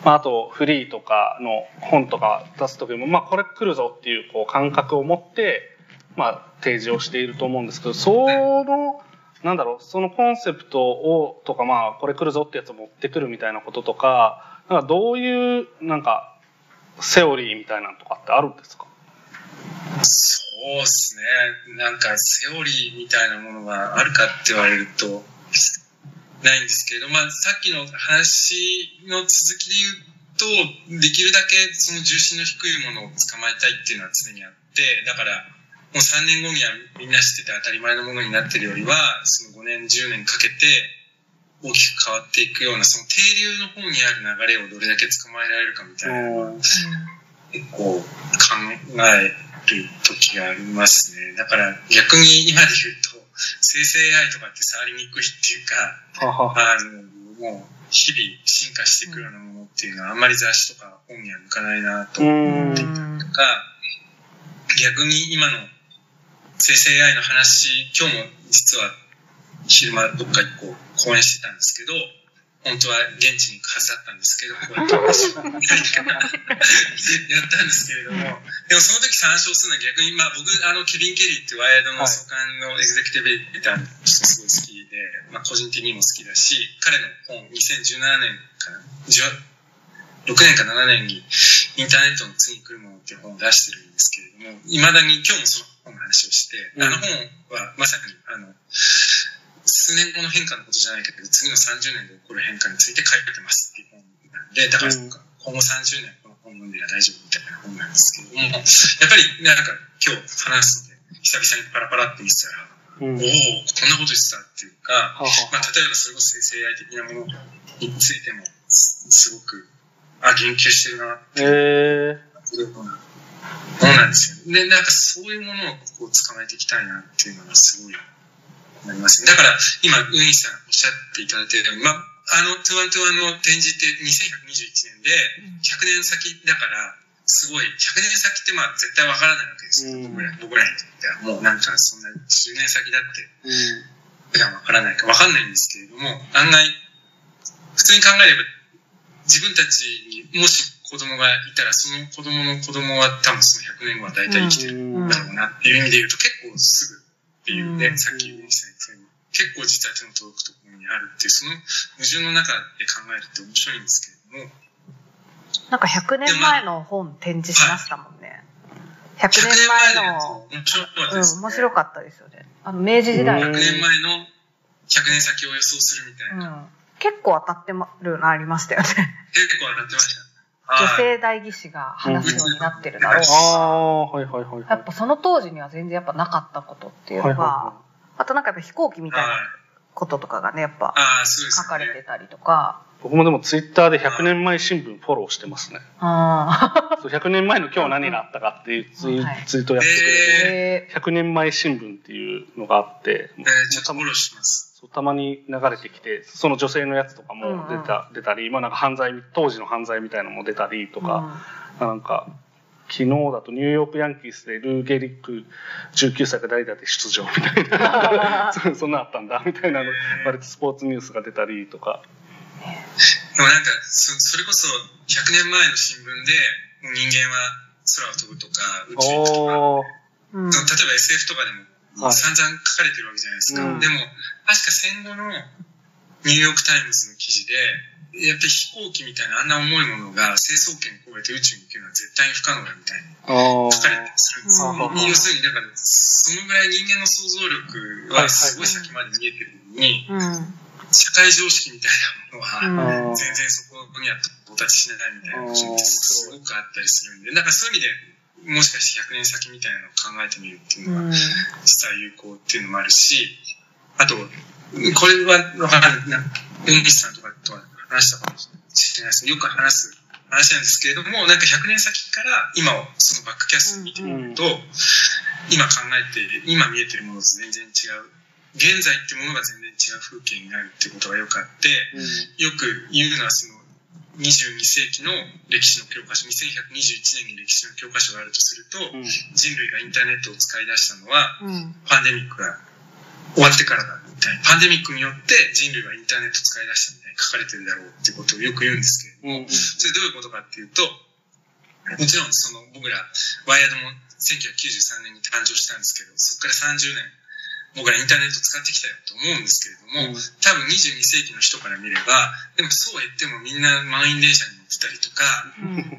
まあ、あとフリーとかの本とか出す時もまあこれ来るぞっていうこう感覚を持ってまあ提示をしていると思うんですけどそのなんだろうそのコンセプトをとかまあこれ来るぞってやつを持ってくるみたいなこととかなんかどういうなんかセオリーみたいなのとかってあるんですか？そうですね。なんか、セオリーみたいなものがあるかって言われると、ないんですけれど、まあ、さっきの話の続きで言うと、できるだけその重心の低いものを捕まえたいっていうのは常にあって、だから、もう3年後にはみんな知ってて当たり前のものになってるよりは、その5年、10年かけて大きく変わっていくような、その停留の方にある流れをどれだけ捕まえられるかみたいな結構考える時がありますね。だから逆に今で言うと、生成 AI とかって触りにくいっていうか、ははあ。の、もう日々進化していくようなものっていうのはあんまり雑誌とか本には向かないなとう思っていんたりとか、逆に今の生成 AI の話、今日も実は昼間どっか一個講演してたんですけど、本当は現地に行くはずだったんですけど、こうやって話をやったんですけれども、でもその時参照するのは逆に、まあ僕、あの、ケビン・ケリーってワイヤードの創刊のエグゼクティブエディターの人すごい好きで、まあ個人的にも好きだし、彼の本、2017年かな、6年か7年にインターネットの次に来るものっていう本を出してるんですけれども、未だに今日もその本の話をして、うん。あの本はまさに、あの、数年後の変化のことじゃないけど、次の30年で起こる変化について書いてますっていう本なんで、だからうん。今後30年この本読んでりゃ大丈夫みたいな本なんですけれども、やっぱりなんか今日話すので、久々にパラパラって見せたら、うん。おお、こんなこと言ってたっていうか、ははまあ、例えばそれこそ生成 AI 的なものについても、すすごく、あ、言及してるなっていうえそういうものなんですよ。で、なんかそういうものをこう捕まえていきたいなっていうのがすごいますね。だから今、ウィンさんおっしゃっていただいたように、まあ、あの、 Two One Two One の展示って2121年で、100年先だから、すごい、100年先ってまあ絶対わからないわけですよ。うん僕ら、僕らにとっては。もうなんかそんな10年先だってうん普段わからないかわかんないんですけれども、案外、普通に考えれば、自分たちにもし子供がいたら、その子供の子供は多分その100年後は大体生きてるだろうなっていう意味で言うと、結構すぐっていうね、うんさっき言いましたように、結構実は手の届くところにあるっていう、その矛盾の中で考えるって面白いんですけれども、なんか100年前の本展示しましたもんね。100年前の、面白かったうん、です、ね。面白かったですよね。あの、明治時代うん100年前の100年先を予想するみたいな。うん。結構当たってるのありましたよね。結構当たってました。女はい性代議士が話すようになってるだろううんし。ああ、はいはいはいはい。やっぱその当時には全然やっぱなかったことっていうのが、あとなんかやっぱ飛行機みたいはいな。こととかがね、やっぱ。書かれてたりとか。僕もでもツイッターで100年前新聞フォローしてますね。あ *laughs* そう100年前の今日何があったかっていうツイ,、ートやってくれる、え100年前新聞っていうのがあって、えー、ちょっとフォローします。そうたまに流れてきて、その女性のやつとかも出た,、出たり、まあなんか犯罪、当時の犯罪みたいなのも出たりとか、なんか、昨日だとニューヨークヤンキースでルー・ゲリック19歳が代打で出場みたいな、*laughs* そそんなあったんだ。みたいなの、割とスポーツニュースが出たりとか、でもなんかそ、それこそ100年前の新聞で、人間は空を飛ぶとか、宇宙行くとか、例えば SF とかでもはい。散々書かれてるわけじゃないですか。うん。でも、確か戦後のニューヨークタイムズの記事で、やっぱり飛行機みたいなあんな重いものが成層圏を越えて宇宙に行くのは絶対に不可能だみたいにあ書かれたりするんですよ。うん要するに、だから、そのぐらい人間の想像力はすごい先まで見えてるのに、うん。社会常識みたいなものは、全然そこには到達しないみたいなことすごくあったりするんで、だからそういう意味でもしかして100年先みたいなのを考えてみるっていうのは、うん。実は有効っていうのもあるし、あと、これはわかんない、弁理士さんとかとは話したかもしれないですよく話す話なんですけれども、なんか100年先から今をそのバックキャスト見てみると、今考えている、今見えてるものと全然違う。現在ってものが全然違う風景になるってことがよくあって、よく言うのはその22世紀の歴史の教科書、2121年に歴史の教科書があるとすると、うん人類がインターネットを使い出したのは、うん。パンデミックが終わってからだみたいな。パンデミックによって人類はインターネットを使い出したみたいに書かれてるだろうってことをよく言うんですけれども、うんそれどういうことかっていうと、もちろんその僕ら、ワイヤードも1993年に誕生したんですけど、そこから30年、僕らインターネットを使ってきたよと思うんですけれども、うん。多分22世紀の人から見れば、でもそうは言ってもみんな満員電車に乗ってたりとか、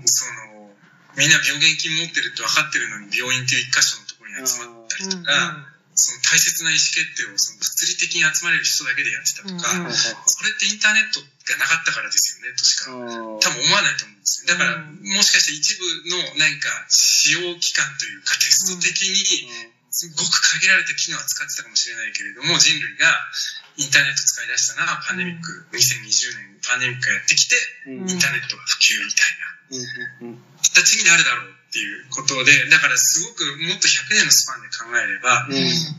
その、みんな病原菌持ってるって分かってるのに病院っていう一箇所のところに集まったりとか、その大切な意思決定をその物理的に集まれる人だけでやってたとか、それってインターネットがなかったからですよねとしかうん。多分思わないと思うんですよ。だから、うん。もしかして一部の何か使用期間というかテスト的にごく限られた機能は使ってたかもしれないけれども、人類がインターネット使い出したのはパンデミック、2020年パンデミックがやってきて、うん。インターネットが普及みたいな。うん。形になるだろうっていうことで、だからすごくもっと100年のスパンで考えれば、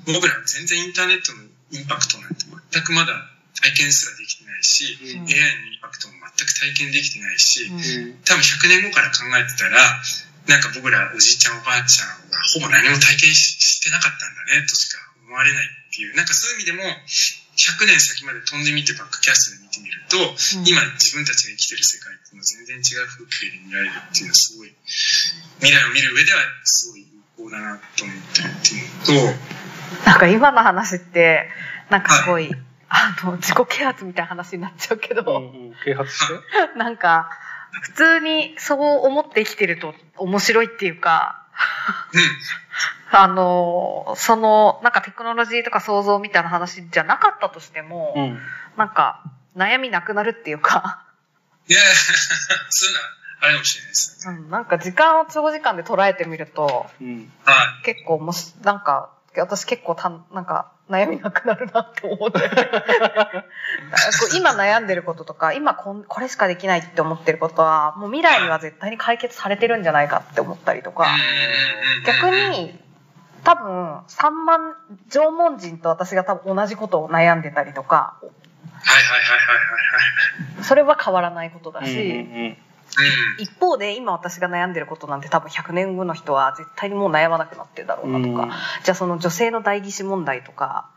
僕らは全然インターネットのインパクトなんて全くまだ体験すらできてないし、うん。AI のインパクトも全く体験できてないし、うん。多分100年後から考えてたら、なんか僕らおじいちゃんおばあちゃんがほぼ何も体験ししてなかったんだねとしか思われないっていう、なんかそういう意味でも、100年先まで飛んでみてバックキャストで見てみると、今自分たちが生きてる世界っていうのは全然違う風景で見られるっていうのはすごい、未来を見る上ではすごい有効だなと思ってるっていうのと、なんか今の話って、なんかすごい、あの、自己啓発みたいな話になっちゃうけど、うん啓発して？*laughs* なんか、普通にそう思って生きてると面白いっていうか、うん、あの、その、なんかテクノロジーとか創造みたいな話じゃなかったとしても、うん。なんか、悩みなくなるっていうか、いやいや、*laughs* そういうのはあれかもしれないです。うん、なんか時間を長時間で捉えてみると、うん。は結構もし、なんか、私結構た、なんか、悩みなくなるなって思って。*laughs* 今悩んでることとか、今こんこれしかできないって思ってることは、もう未来には絶対に解決されてるんじゃないかって思ったりとか、い。逆に、多分、三万、縄文人と私が多分同じことを悩んでたりとか、はいはいはいはいはいそれは変わらないことだし、うんうんはい。一方で今私が悩んでることなんて多分100年後の人は絶対にもう悩まなくなってるだろうなとか、うんじゃあその女性の代議士問題とかうん。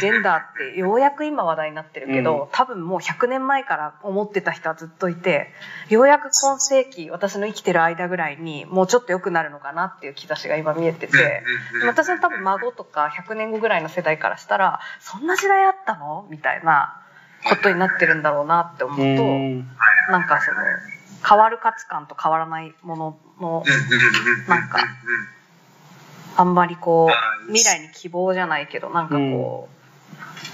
ジェンダーってようやく今話題になってるけど、多分もう100年前から思ってた人はずっといてようやく今世紀私の生きてる間ぐらいにもうちょっと良くなるのかなっていう兆しが今見えてて。うんうんうん私の多分孫とか100年後ぐらいの世代からしたらそんな時代あったのみたいなことになってるんだろうなって思うと、うん。なんかその変わる価値観と変わらないもののうんうんうんうん。なんかあんまりこう未来に希望じゃないけどなんかこ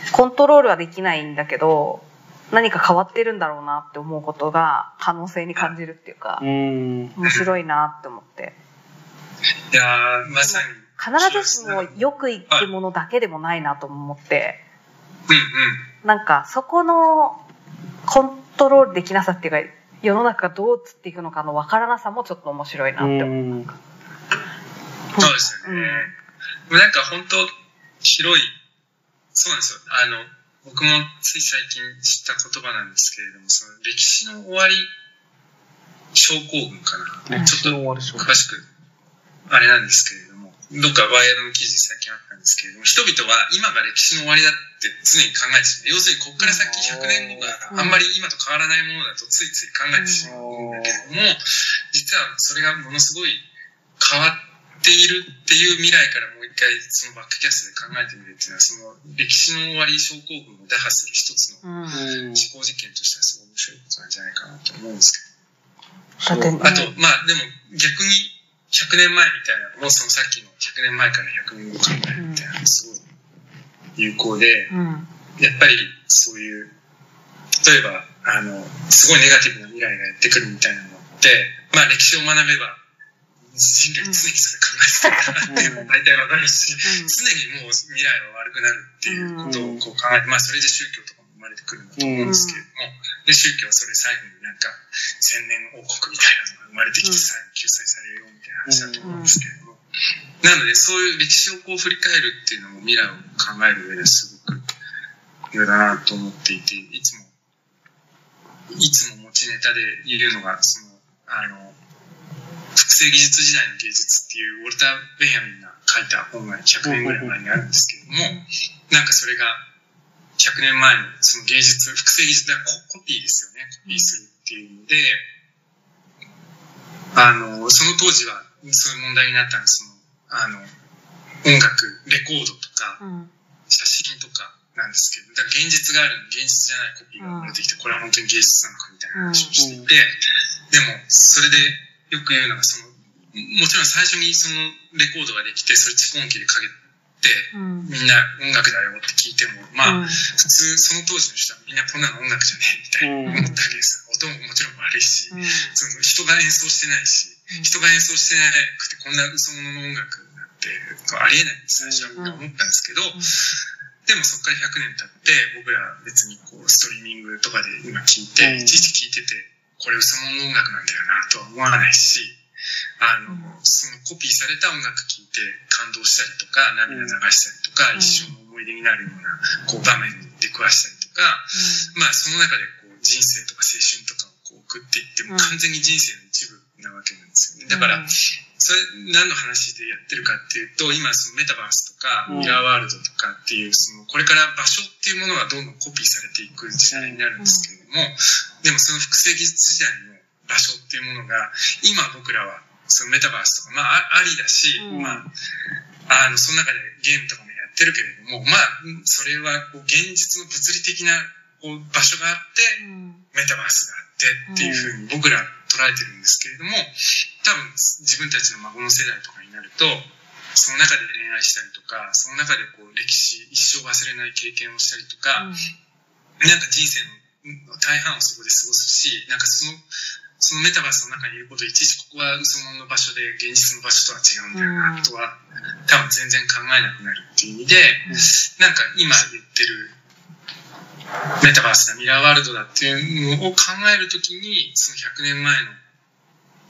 うコントロールはできないんだけど何か変わってるんだろうなって思うことが可能性に感じるっていうかうん面白いなって思っていやーまさに。必ずしもよくいくものだけでもないなと思って。なんかそこのコントロールできなさっていうか世の中がどう移っていくのかの分からなさもちょっと面白いなって思う。うんそうですよね。なんか本当広い、そうなんですよ。あの、僕もつい最近知った言葉なんですけれども、その歴史の終わり症候群かな。ちょっとの終わり症詳しく、あれなんですけれども、どっかワイヤードの記事最近あったんですけれども、人々は今が歴史の終わりだって常に考えてしまう。要するにここから先100年後があんまり今と変わらないものだとついつい考えてしまうんだけれども、実はそれがものすごい変わっているっていう未来からもう一回そのバックキャストで考えてみるっていうのは、その歴史の終わり症候群を打破する一つの思考実験としてはすごい面白いことなんじゃないかなと思うんですけど。あと、まあでも逆に100年前みたいなのも、そのさっきの100年前から100年後考えるみたいなのがすごい有効で、うん。やっぱりそういう、例えば、あの、すごいネガティブな未来がやってくるみたいなのって、まあ歴史を学べば、人類常にそれ考えてたんだなっていうのも大体わかるし、常にもう未来は悪くなるっていうことをこう考えて、まあそれで宗教とかも生まれてくるんだと思うんですけれども、で、宗教はそれ最後になんか千年王国みたいなのが生まれてきて最後救済されるよみたいな話だと思うんですけれども、なのでそういう歴史をこう振り返るっていうのも未来を考える上ですごく重要だなと思っていて、いつも、いつも持ちネタで言えるのが、その、あの、複製技術時代の芸術っていうウォルター・ベンヤミンが書いた本が100年ぐらい前にあるんですけれども、なんかそれが100年前のその芸術、複製技術、だからココピーですよね。コピーするっていう意味で、あの、その当時はそういう問題になったのは、その、あの、音楽、レコードとか、うん写真とかなんですけど、だから現実があるのに現実じゃないコピーが生まれてきて、これは本当に芸術なのかみたいな話をしていて、でも、それでよく言うのが、その、もちろん最初にそのレコードができて、それ蓄音機でかけて、うん。みんな音楽だよって聞いても、まあ、うん。普通その当時の人はみんなこんなの音楽じゃねえみたいな思ったわけですよ。音ももちろん悪いし、うん。その人が演奏してないし、人が演奏してなくてこんな嘘物の音楽なんてありえないって最初は思ったんですけど、でもそこから100年経って僕ら別にこうストリーミングとかで今聞いて、うん。いちいち聞いててこれ嘘物の音楽なんだよなとは思わないしあの、そのコピーされた音楽聴いて感動したりとか涙流したりとか、うん。一生の思い出になるようなこう場面で食わしたりとか、まあその中でこう人生とか青春とかをこう送っていってもうん。完全に人生の一部なわけなんですよね。だから、それ何の話でやってるかっていうと、今そのメタバースとかうん。ミラーワールドとかっていう、そのこれから場所っていうものがどんどんコピーされていく時代になるんですけれども、でもその複製技術時代の場所っていうものが、今僕らはそのメタバースとか、まああありだし、うん。まあ、あの、その中でゲームとかもやってるけれども、まあ、それはこう現実の物理的なこう場所があって、メタバースがあってっていうふうに僕ら捉えてるんですけれども、多分自分たちの孫の世代とかになると、その中で恋愛したりとか、その中でこう歴史、一生忘れない経験をしたりとか、なんか人生の大半をそこで過ごすし、なんかその、そのメタバースの中にいること、いちいちここは嘘物の場所で現実の場所とは違うんだよな、とは、多分全然考えなくなるっていう意味で、なんか今言ってるメタバースだ、ミラーワールドだっていうのを考えるときに、その100年前の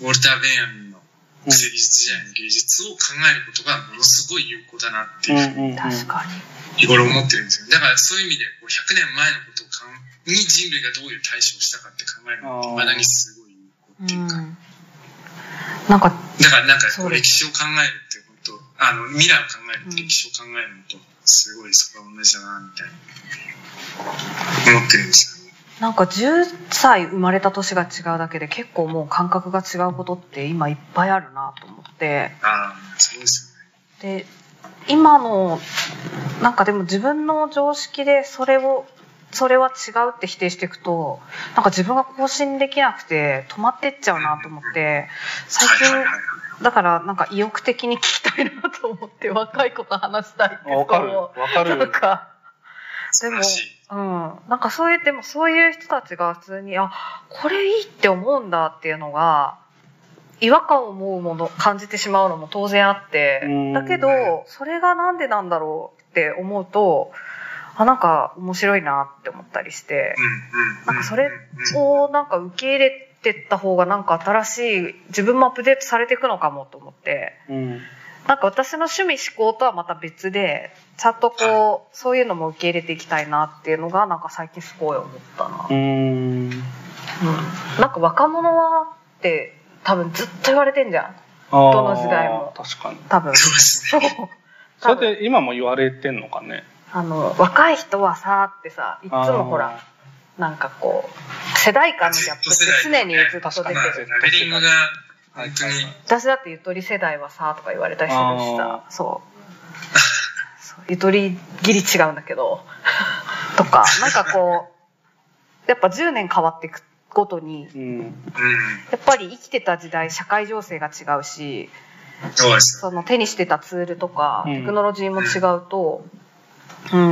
ウォルター・ベンヤミンの生理術時代の芸術を考えることがものすごい有効だなっていうふうにうん確かに。日頃思ってるんですよ。だからそういう意味でこう100年前のことをかんに人類がどういう対処をしたかって考えるのって未だにすごい有効っていうか、うん。なんか、だからなんかこそう歴史を考えるってことあの未来を考えるって歴史を考えるのとすごいそこは同じだなみたいな思ってるんですよね。なんか10歳生まれた年が違うだけで結構もう感覚が違うことって今いっぱいあるなと思って。ああ、そうですよね。で今のなんかでも自分の常識でそれをそれは違うって否定していくとなんか自分が更新できなくて止まってっちゃうなと思って最近だからなんか意欲的に聞きたいなと思って若い子と話したいってわかる。わかる。なんかでも。うんなんかそういうでもそういう人たちが普通にあこれいいって思うんだっていうのが違和感を思うもの感じてしまうのも当然あってうんだけどそれがなんでなんだろうって思うとあなんか面白いなって思ったりして。なんかそれうんをなんか受け入れてった方がなんか新しい自分もアップデートされていくのかもと思ってうん。なんか私の趣味思考とはまた別でちゃんとこうそういうのも受け入れていきたいなっていうのがなんか最近すごい思ったな。うーん。うんなんか若者はって多分ずっと言われてんじゃんどどの時代も確かに。多分そうですね。そ *laughs* れで今も言われてんのかね？あの若い人はさってさいつもほらなんかこう世代間のギャップって常にずっと出てまあ、るラベリングが本当に、私だってゆとり世代はさとか言われたりするしさ。あそう。ゆとりぎり違うんだけど。*laughs* とか。なんかこうやっぱ10年変わっていくごとにやっぱり生きてた時代社会情勢が違うしその手にしてたツールとかうん。テクノロジーも違うと、うん、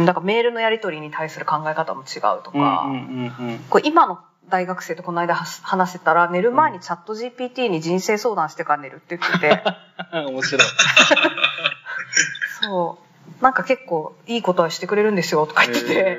だからメールのやり取りに対する考え方も違うとうんうんか、うんうん。こう今の大学生とこの間話してたら寝る前にチャット GPT に人生相談してから寝るって言ってて。*laughs* 面白い。*laughs* そう。なんか結構いいことはしてくれるんですよとか言ってて、へ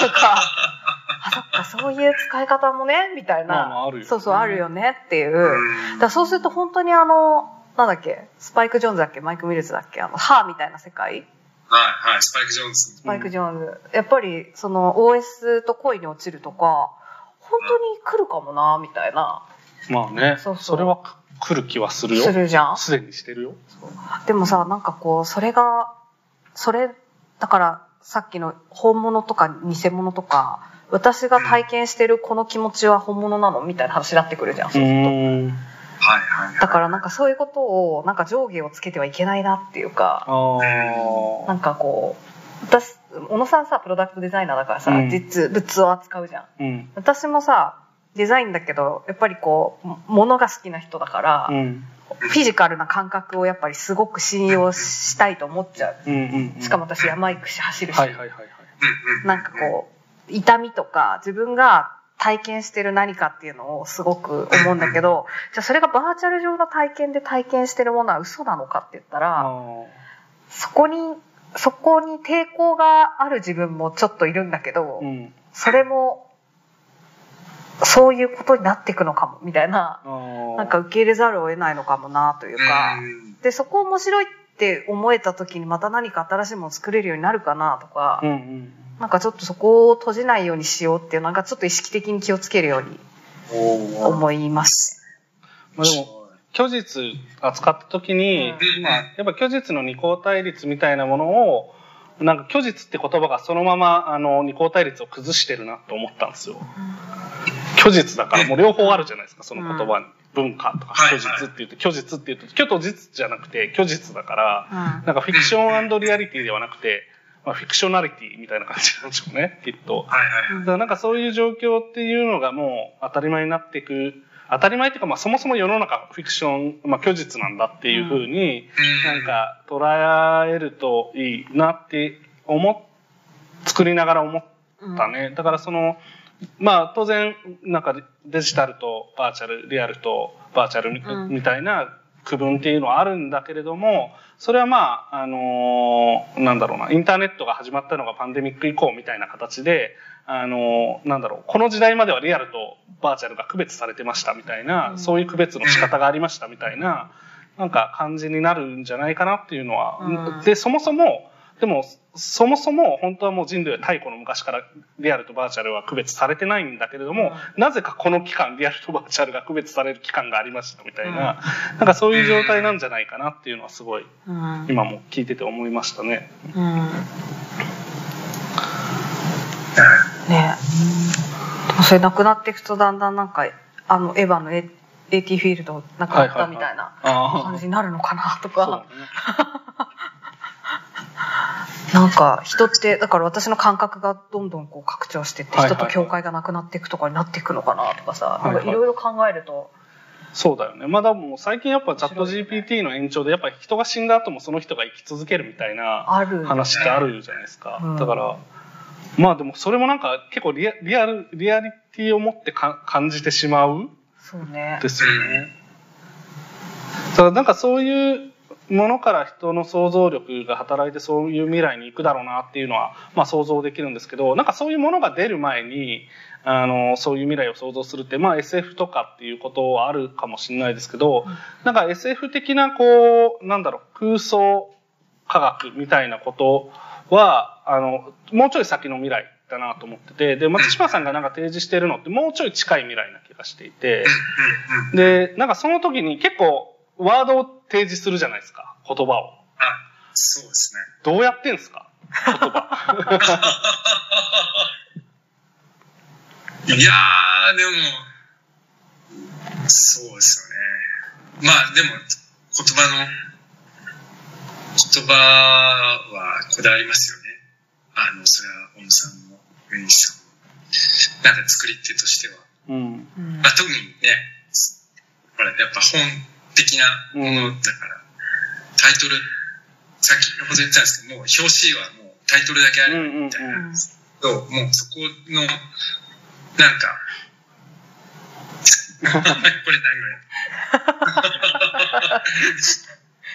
なんかあそっかそういう使い方もねみたいな、まあそうそうあるよねっていう。うん。だそうすると本当にあの、なんだっけ、スパイク・ジョーンズだっけ、マイク・ミルズだっけ、あの、ハーみたいな世界はい、はい、スパイク・ジョーンズ。スパイク・ジョーンズ。やっぱり、その、OS と恋に落ちるとか、本当に来るかもな、みたいな、ーまあね。そうそう。それは来る気はするよ。するじゃん。すでにしてるよ。でもさ、なんかこう、それが、それ、だから、さっきの本物とか偽物とか、私が体験してるこの気持ちは本物なの？みたいな話になってくるじゃん、そうすると。んはい、はい。だからなんかそういうことを、なんか上下をつけてはいけないなっていうか、なんかこう、私、小野さんさ、プロダクトデザイナーだからさ、うん。実物を扱うじゃん。うん。私もさ、デザインだけど、やっぱりこう、物が好きな人だから、うん。フィジカルな感覚をやっぱりすごく信用したいと思っちゃう。うんうんうん。しかも私山行くし走るし、はいはいはいはい。なんかこう、痛みとか自分が体験してる何かっていうのをすごく思うんだけど、*laughs* じゃあそれがバーチャル上の体験で体験してるものは嘘なのかって言ったら、そこに、そこに抵抗がある自分もちょっといるんだけど、うん。それも、そういうことになっていくのかも、みたいな、なんか受け入れざるを得ないのかもな、というか、うん。で、そこ面白いって思えた時にまた何か新しいものを作れるようになるかな、とか、うんうんなんかちょっとそこを閉じないようにしようっていう、なんかちょっと意識的に気をつけるように思います。まあでも虚実扱った時に、うんまあ、やっぱ虚実の二項対立みたいなものをなんか虚実って言葉がそのままあの二項対立を崩してるなと思ったんですよ。虚実だからもう両方あるじゃないですかその言葉に。文化とかはい虚実って言って虚実って言うと虚と実じゃなくて虚実だからうんなんかフィクションリアリティではなくて、まあ、フィクショナリティみたいな感じなんでしょうねきっと。はいはいはい。だからなんかそういう状況っていうのがもう当たり前になっていく当たり前っていうかまあそもそも世の中フィクション、まあ、虚実なんだっていうふうになんか捉えるといいなって思っ作りながら思ったね。だからそのまあ当然なんかデジタルとバーチャルリアルとバーチャルみたいな区分っていうのはあるんだけれども、それはまあ、あのーなんだろうな、インターネットが始まったのがパンデミック以降みたいな形で、あのーなんだろう、この時代まではリアルとバーチャルが区別されてましたみたいな、うん。そういう区別の仕方がありましたみたいな、なんか感じになるんじゃないかなっていうのは、うん。で、そもそも、でも、そもそも本当はもう人類は太古の昔からリアルとバーチャルは区別されてないんだけれども、なぜかこの期間リアルとバーチャルが区別される期間がありましたみたいな、なんかそういう状態なんじゃないかなっていうのはすごいうん。今も聞いてて思いましたね。うん。ね。それなくなっていくとだんだんなんかあのエヴァの AT フィールドなくなったみたいなあ感じになるのかなとそうだかね。なんか人ってだから私の感覚がどんどんこう拡張してって人と境界がなくなっていくとかになっていくのかなとかさなんかいろいろ考えると。そうだよね。まあ、だもう最近やっぱチャット GPT の延長でやっぱ人が死んだ後もその人が生き続けるみたいな話ってあるじゃないですか。うん。だから、まあでもそれもなんか結構リアリアル、リアリティを持ってか感じてしまうそうね。ですよね。だからなんかそういうものから人の想像力が働いてそういう未来に行くだろうなっていうのは、まあ想像できるんですけど、なんかそういうものが出る前に、あの、そういう未来を想像するって、まあ SF とかっていうことはあるかもしれないですけど、うんなんか SF 的なこう、なんだろう、空想科学みたいなことは、あの、もうちょい先の未来だなと思ってて、で、松島さんがなんか提示してるのってもうちょい近い未来な気がしていて。で、なんかその時に結構ワードを提示するじゃないですか、言葉を。あ、そうですね。どうやってんすか？言葉。*laughs* いやー、でも、そうですよね。まあ、でも、言葉の、言葉はこだわりますよね。あの、それは、小野さんも、上西さんも。なんか作り手としては。うん。うんまあ、特にね、ほら、やっぱ本的なものだから、タイトル、さっきほど言ったんですけど、もう表紙はもうタイトルだけあればみたいな。うんと、もうそこの、なんか、*laughs* これ何ぐらい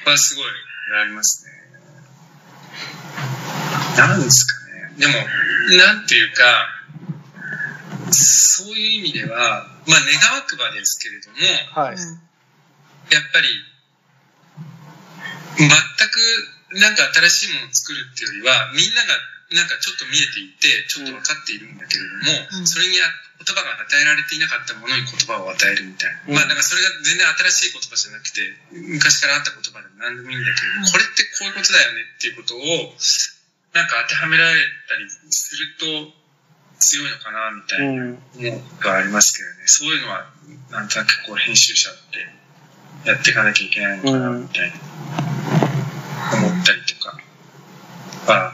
はすごいありますね。なんですかね。でも、なんていうか、そういう意味では、まあ願わくばですけれども、はい。やっぱり、全くなんか新しいものを作るっていうよりは、みんながなんかちょっと見えていて、ちょっと分かっているんだけれども、うんそれにあ言葉が与えられていなかったものに言葉を与えるみたいな。うんまあだからそれが全然新しい言葉じゃなくて、昔からあった言葉でも何でもいいんだけれども、うんこれってこういうことだよねっていうことを、なんか当てはめられたりすると強いのかなみたいな。のがありますけどね、そういうのは、なんとなくこう編集者ってやっていかなきゃいけないのかな、みたいな、思ったりとか。まあ、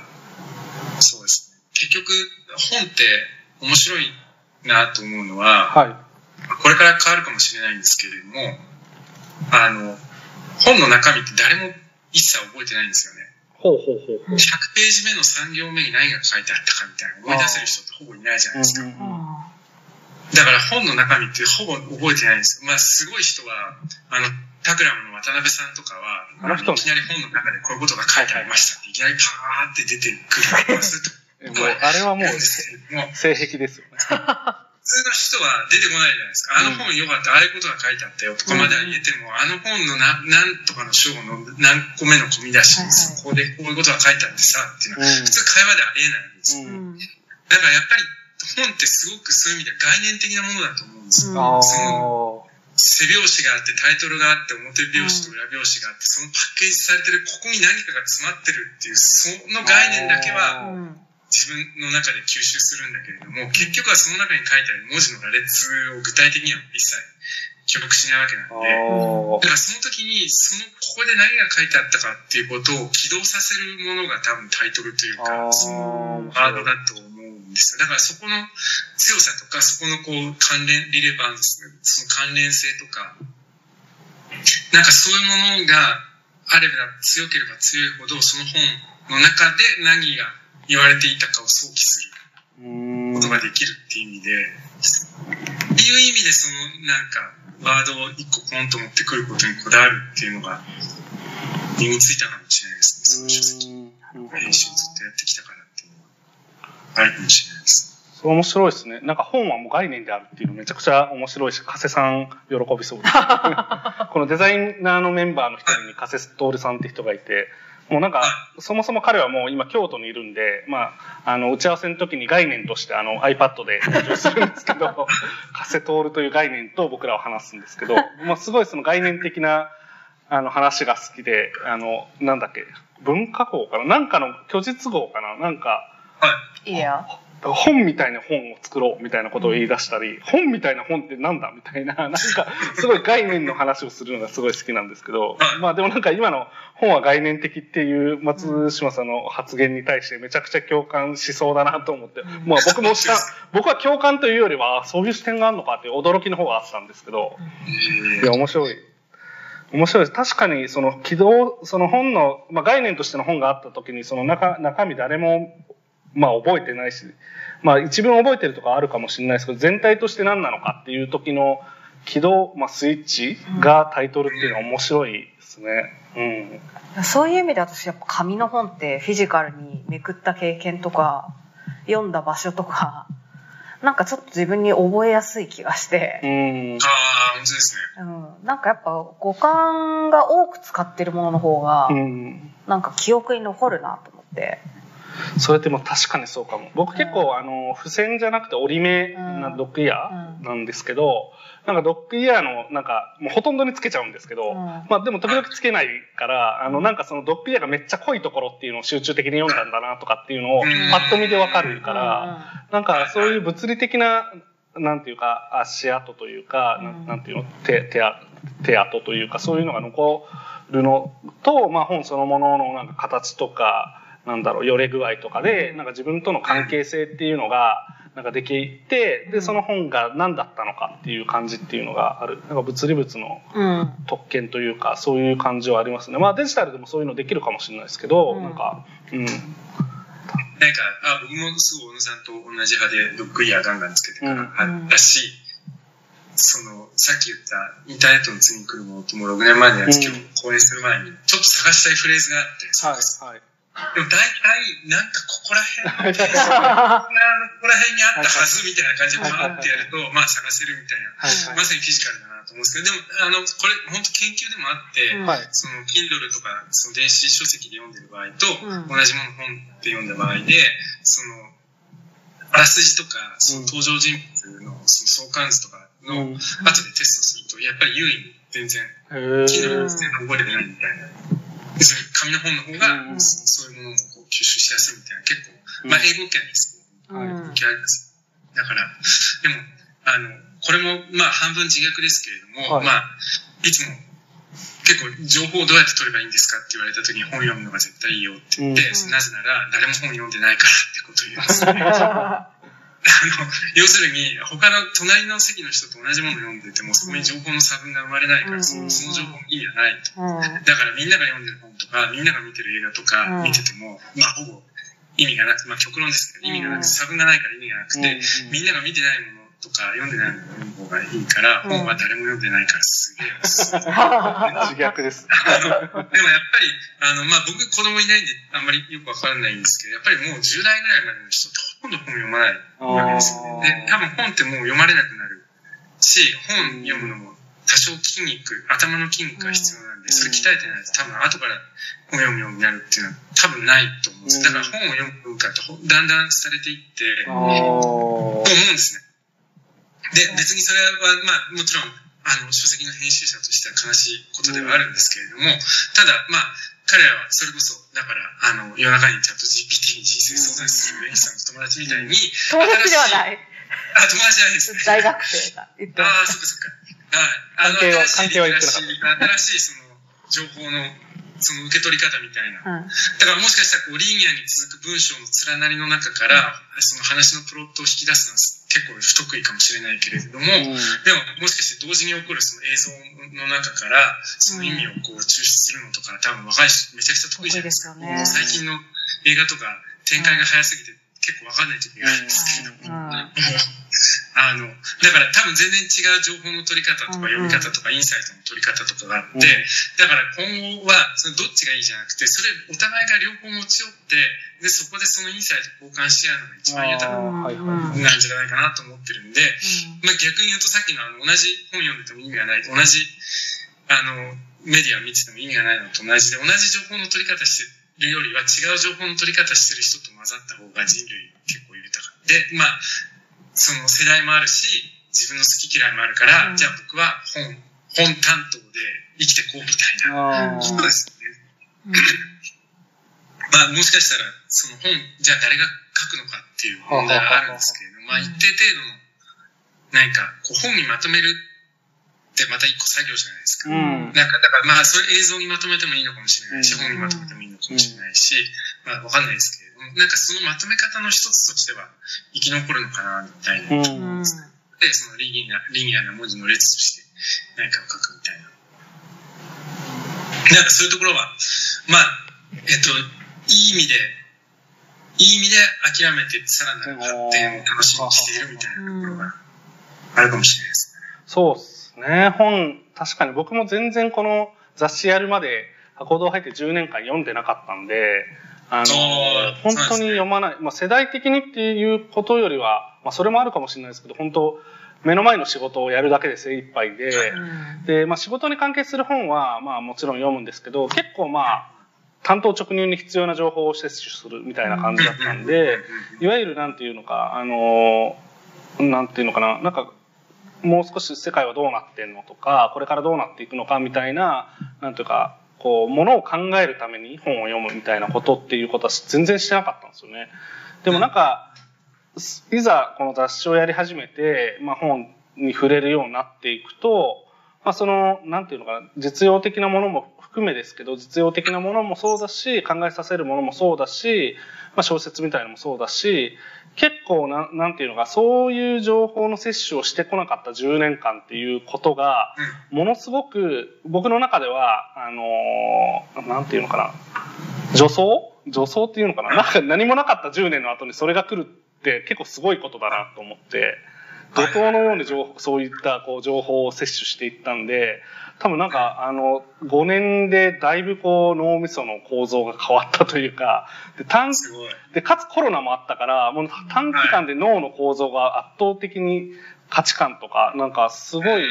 そうですね。結局、本って面白いなと思うのは、はい。これから変わるかもしれないんですけれども、あの、本の中身って誰も一切覚えてないんですよね。ほうほうほうほう。100ページ目の3行目に何が書いてあったかみたいな思い出せる人ってほぼいないじゃないですか。だから本の中身ってほぼ覚えてないんですよ。まあすごい人は、あの、タクラムの渡辺さんとかは、あの人ねいきなり本の中でこういうことが書いてありましたって、いきなりパーって出てくる。するともうあれはもうもう性癖ですよね。*laughs* 普通の人は出てこないじゃないですか。あの本よかった、ああいうことが書いてあったよとかまでは言えても、あの本のななんとかの章の何個目の込み出しに、はいはいそこでこういうことが書いてあってさ、っていうのは、うん普通会話ではありえないんですだからやっぱり本ってすごくそういう意味では概念的なものだと思うんですよ。うん。その背表紙があってタイトルがあって表表紙と裏表紙があってそのパッケージされてるここに何かが詰まってるっていうその概念だけはうん自分の中で吸収するんだけれども結局はその中に書いてある文字の羅列を具体的には一切記憶しないわけなんであだからその時にそのここで何が書いてあったかっていうことを起動させるものが多分タイトルというかあ。そのワードだと思うんですよ。だからそこの強さとか、そこのこう関連、リレバンス、その関連性とか、なんかそういうものがあれば強ければ強いほど、その本の中で何が言われていたかを想起することができるっていう意味で、っていう意味でそのなんかワードを一個ポンと持ってくることにこだわるっていうのが身についたかもしれないですね。その書籍、編集をずっとやってきたからっていかもしれないです。面白いですね。なんか本はもう概念であるっていうのめちゃくちゃ面白いし、加瀬さん喜びそうです。*laughs* このデザイナーのメンバーの一人に加瀬徹さんって人がいて、もうなんか、そもそも彼はもう今京都にいるんで、まあ、あの、打ち合わせの時に概念としてあの iPad で登場するんですけど、*laughs* 加瀬徹という概念と僕らは話すんですけど、まあすごいその概念的なあの話が好きで、あの、なんだっけ、文化号かな？なんかの虚実号かな？なんか、はい。いいや。本みたいな本を作ろうみたいなことを言い出したり、本みたいな本ってなんだみたいな、*laughs* なんか、すごい概念の話をするのがすごい好きなんですけど、まあでもなんか今の本は概念的っていう松島さんの発言に対してめちゃくちゃ共感しそうだなと思って、まあ僕もした、*laughs* 僕は共感というよりは、そういう視点があるのかっていう驚きの方があったんですけど、いや、面白い。面白いです。確かに、その、起動、その本の、まあ概念としての本があった時に、その中、中身誰もまあ覚えてないし、まあ一文覚えてるとかあるかもしれないですけど、全体として何なのかっていう時の起動、まあスイッチがタイトルっていうのは面白いですね。うん。そういう意味で私やっぱ紙の本ってフィジカルにめくった経験とか、読んだ場所とか、なんかちょっと自分に覚えやすい気がして。うん。ああ、本当ですね。うん。なんかやっぱ五感が多く使ってるものの方が、うん。なんか記憶に残るなと思って。それでも確かにそうかも。僕結構、あの、付箋じゃなくて折り目なドッグイヤーなんですけど、なんかドッグイヤーの、なんか、もうほとんどにつけちゃうんですけど、うん。まあでも時々つけないから、あの、なんかそのドッグイヤーがめっちゃ濃いところっていうのを集中的に読んだんだなとかっていうのを、うん。パッと見でわかるから、なんかそういう物理的な、なんていうか、足跡というか、なうんていうの、手、手あ手跡というか、そういうのが残るのと、まあ本そのもののなんか形とか、なんだろう、よれ具合とかで、なんか自分との関係性っていうのが、なんかできて、で、その本が何だったのかっていう感じっていうのがある。なんか物理物のうん。うん。特権というか、そういう感じはありますね。まあデジタルでもそういうのできるかもしれないですけど、うんなんか、うん。なんか、あ、僕もすぐ小野さんと同じ派でドッグイヤーガンガンつけてから派だし、その、さっき言ったインターネットの次に来るものとも6年前のやつ今日講演する前に、ちょっと探したいフレーズがあって、はい、はい。でも大体、なんかここら辺ここら辺にあったはずみたいな感じでバーってやると、まあ探せるみたいな。はいまさにフィジカルだなと思うんですけど、でも、あの、これ、本当研究でもあって、うんはい。その、Kindle とか、その電子書籍で読んでる場合と、うん同じもの本で読んだ場合で、その、あらすじとか、その登場人物のその相関図とかの、後でテストすると、やっぱり優位に全然、へ Kindle 然覚えてないみたいな。紙の本の方が、うんそそういうものをこう吸収しやすいみたいな、結構、うんまあ英語圏ですけど、うん。気あります。だから、でも、あの、これも、まあ、半分自虐ですけれども、はいまあ、いつも、結構、情報をどうやって取ればいいんですかって言われた時に本読むのが絶対いいよって言って、うんなぜなら、誰も本読んでないからってことを言うんですよね。あの、要するに、他の隣の席の人と同じものを読んでても、そこに情報の差分が生まれないから、うんその情報の意味はないと。うん。だからみんなが読んでる本とか、みんなが見てる映画とかうん見てても、まあほぼ意味がなくて、まあ極論ですけど、意味がなくて、差分がないから意味がなくて、みんなが見てないものとか読んでない方がいいから、うん本は誰も読んでないからすげえ。自虐です。*laughs* *laughs* でもやっぱり、あの、まあ、僕子供いないんであんまりよくわからないんですけど、やっぱりもう10代ぐらいまでの人ってほとんど本読まないわけですよね。で、多分本ってもう読まれなくなるし、本読むのも多少筋肉、頭の筋肉が必要なんで、それ鍛えてないと多分後から本読むようになるっていうのは多分ないと思うんです。だから本を読む文化ってほだんだんされていって、と思うんですね。で、別にそれは、まあ、もちろん、あの、書籍の編集者としては悲しいことではあるんですけれども、ただ、まあ、彼らはそれこそ、だから、あの、夜中にチャット GPT に人生相談するエリさんの友達みたいに、友達ではない。あ、友達じゃないですね。大学生がああ、しそっかそっか。はい。あの、新しい関係は言ってなかった新しい、その、情報の、その受け取り方みたいな。た。うん。だからもしかしたらこうリニアに続く文章の連なりの中から、その話のプロットを引き出すのは結構不得意かもしれないけれども、でももしかして同時に起こるその映像の中から、その意味をこう抽出するのとか、多分若い人めちゃくちゃ得意じゃないですか。すよね最近の映画とか展開が早すぎて、結構わかんない時があるんですけど、うん。*laughs* あの、だから多分全然違う情報の取り方とか読み方とかインサイトの取り方とかがあって、うん。だから今後はそのどっちがいいじゃなくて、それお互いが両方持ち寄って、で、そこでそのインサイト交換し合うのが一番豊かなん。じゃないかなと思ってるんで、まあ、逆に言うとさっきのあの同じ本読んでても意味がない同じあのメディアを見てても意味がないのと同じで同じ情報の取り方してるよりは違う情報の取り方してる人と混ざった方が人類結構豊か。でまあその世代もあるし自分の好き嫌いもあるから、うん。じゃあ僕は本本担当で生きてこうみたいなあー。人ですよね。*laughs* まあもしかしたらその本じゃあ誰が書くのかっていう問題があるんですけれどまあ一定程度の何かこう本にまとめるってまた一個作業じゃないですか。うんなんかだからまあそれ映像にまとめてもいいのかもしれないし、うん本にまとめてもいいのかもしれないし、まあわかんないですけれども、なんかそのまとめ方の一つとしては生き残るのかなみたいな。うんうんで、そのリニアリニアな文字の列として何かを書くみたいな。なんかそういうところは、まあ、えっと、いい意味で、いい意味で諦めてさらなる発展を楽しみにしているみたいなところがあるかもしれないですね。そうですね。本、確かに僕も全然この雑誌やるまで、箱堂入って10年間読んでなかったんで、あの本当に読まない、まあ世代的にっていうことよりは、まあそれもあるかもしれないですけど、本当、目の前の仕事をやるだけで精一杯で、で、まあ仕事に関係する本は、まあもちろん読むんですけど、結構まあ、担当直入に必要な情報を摂取するみたいな感じだったんで、いわゆるなん。ていうのか、あの、なん。ていうのかな、なん。か、もう少し世界はどうなってんのとか、これからどうなっていくのかみたいな、なんというか、こう、ものを考えるために本を読むみたいなことっていうことは全然してなかったんですよね。でもなんか、いざこの雑誌をやり始めて、まあ本に触れるようになっていくと、まあその、なんていうのかな、実用的なものも含めですけど、実用的なものもそうだし、考えさせるものもそうだし、まあ小説みたいなのもそうだし、結構な、なんていうのか、そういう情報の摂取をしてこなかった10年間っていうことが、ものすごく、僕の中では、あのなんていうのかな、女装？女装っていうのかな？なんか何もなかった10年の後にそれが来るって結構すごいことだなと思って、怒涛のように情報そういったこう情報を摂取していったんで、多分なんかあの5年でだいぶこう脳みその構造が変わったというか、で短すごい。で、かつコロナもあったから、もう短期間で脳の構造が圧倒的に価値観とか、なんかすごい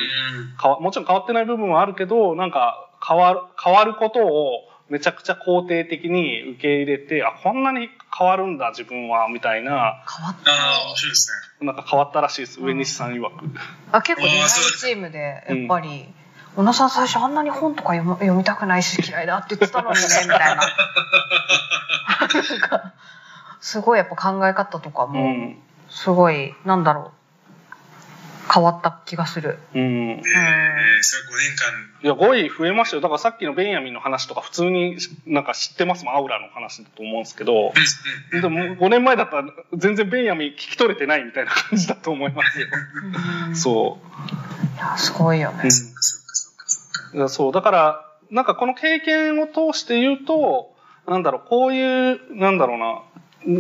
わ、もちろん変わってない部分はあるけど、なんか変わる、変わることをめちゃくちゃ肯定的に受け入れて、あ、こんなに変わるんだ自分は、みたいな、変わっああ、面白いですね。なんか変わったらしいです。上西さん曰く。たあ結構デザインチームでやっぱり、小野さん最初あんなに本とか読む読みたくないし嫌いだって言ってたのにねみたいななんかすごいやっぱ考え方とかうもん。すごいなんだろう変わった気がする。うん。えー、それ5年間、いや、語彙増えましたよ。だからさっきのベンヤミンの話とか普通になんか知ってますもん。アウラの話だと思うんですけど。でも5年前だったら全然ベンヤミン聞き取れてないみたいな感じだと思いますよ。うんそう。いやすごいよね。うんそう、だから、なんかこの経験を通して言うと、なんだろう、こういう、なんだろうな、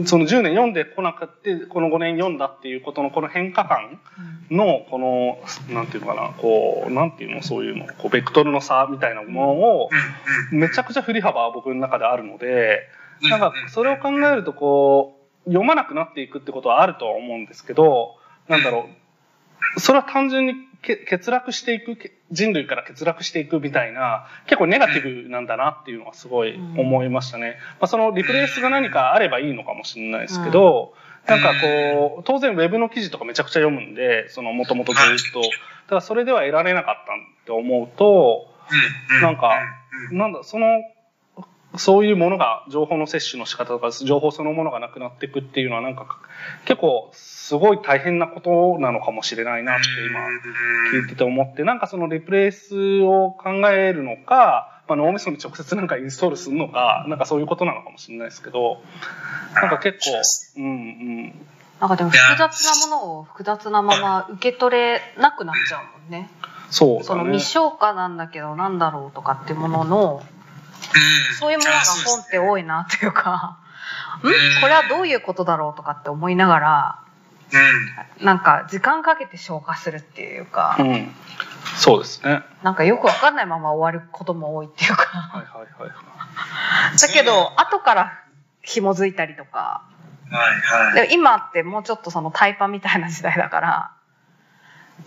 その10年読んでこなくて、この5年読んだっていうことのこの変化感の、この、なんていうのかな、こう、なんていうの、そういうの、こう、ベクトルの差みたいなものを、めちゃくちゃ振り幅は僕の中であるので、うん。なんかそれを考えるとこう、読まなくなっていくってことはあるとは思うんですけど、なんだろう、それは単純にけ欠落していく、け人類から欠落していくみたいな、結構ネガティブなんだなっていうのはすごい思いましたね。まあそのリプレイスが何かあればいいのかもしれないですけど、なんかこう、当然ウェブの記事とかめちゃくちゃ読むんで、そのもともとずっと。だからそれでは得られなかったって思うと、うなんかなんだ、その、そういうものが、情報の摂取の仕方とか、情報そのものがなくなっていくっていうのは、なんか、結構、すごい大変なことなのかもしれないなって今、聞いてて思って、なんかそのリプレイスを考えるのか、まあ、脳みそに直接なんかインストールするのか、なんかそういうことなのかもしれないですけど、なんか結構、うんうん。なんかでも複雑なものを複雑なまま受け取れなくなっちゃうもんね。そうだねその未。消化なんだけどなんだろうとかっていうものの、うんそういうものが本って多いなっていうか、これはどういうことだろうとかって思いながら、うん。なんか時間かけて消化するっていうか、うん。そうですね。なんかよくわかんないまま終わることも多いっていうか。はいはいはいはい。だけど、後から紐づいたりとか、はいはい。でも今ってもうちょっとそのタイパみたいな時代だから、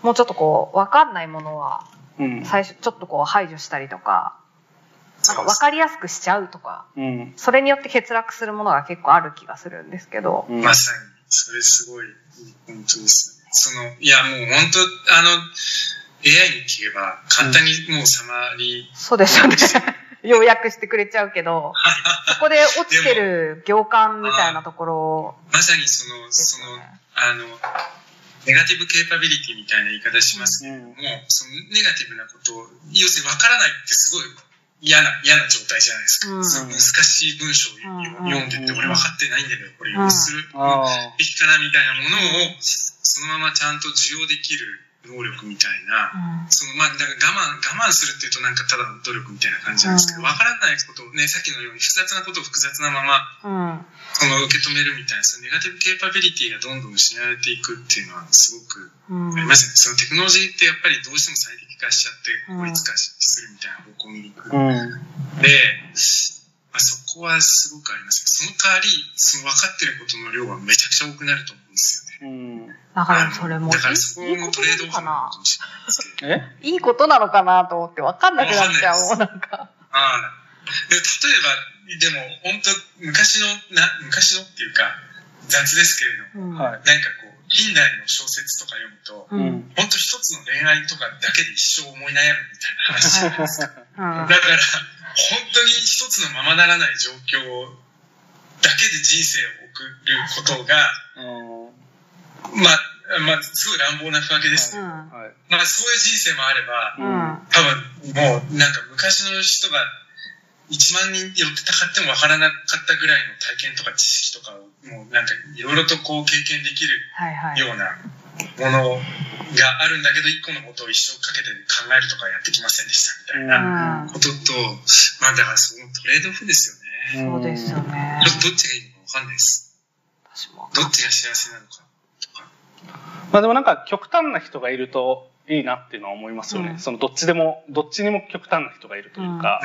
もうちょっとこう、わかんないものはうん。最初ちょっとこう排除したりとか、なんかわかりやすくしちゃうとか、うん。それによって欠落するものが結構ある気がするんですけど、うんまさに、それすごい、本当ですよね。その、いや、もう本当、あの、AI に聞けば、簡単にもうサマリー、そうですよね。*laughs* 要約してくれちゃうけど、*laughs* そこで落ちてる行間みたいなところまさにその、でその。あの、ネガティブケーパビリティみたいな言い方しますけども、そのネガティブなことを、要するに分からないってすごい嫌な、嫌な状態じゃないですか。うん。難しい文章をうん。読んでて、うん俺分かってないんだけど、これどうするあべきかなみたいなものを、そのままちゃんと受容できる能力みたいな、そのまあ、だから我慢、我慢するっていうとなんかただの努力みたいな感じなんですけど、うん分からないことをね、さっきのように複雑なことを複雑なまま、うん。うん。その受け止めるみたいな、そのネガティブケーパビリティがどんどん失われていくっていうのはすごくうんありますね。そのテクノロジーってやっぱりどうしても最適化しちゃって、うん効率化するみたいな方向に行く。うん。で、まあ、そこはすごくありますその代わり、その分かってることの量はめちゃくちゃ多くなると思うんですよね。うん。だからそれもいだからそこいいいのことなのかトレードオフかな。え？いいことなのかなと思って分かんなくなっちゃう、もわうなんか。はい。で例えば、でも本当昔の、な昔のっていうか、雑ですけれども、うん。はい。なんかこう、近代の小説とか読むと、う。うんん。本当一つの恋愛とかだけで一生思い悩むみたいな話じゃないですか。*laughs* うんだから、本当に一つのままならない状況だけで人生を送ることが、まあ、まあ、すごい乱暴な不けです。まあそういう人生もあれば、うん。多分もうなんか昔の人が1万人寄ってたかってもわからなかったぐらいの体験とか知識とかをもうなんかいろいろとこう経験できるはいはい。ようなものがあるんだけど一個のことを一生かけて考えるとかやってきませんでしたみたいなうん。ことと、まあだからそのトレードオフですよね。そうですよね。どどっちがいいのかわかんないです。私も。どっちが幸せなのか。まあでもなんか極端な人がいるといいなっていうのは思いますよね。うんそのどっちでも、どっちにも極端な人がいるというか、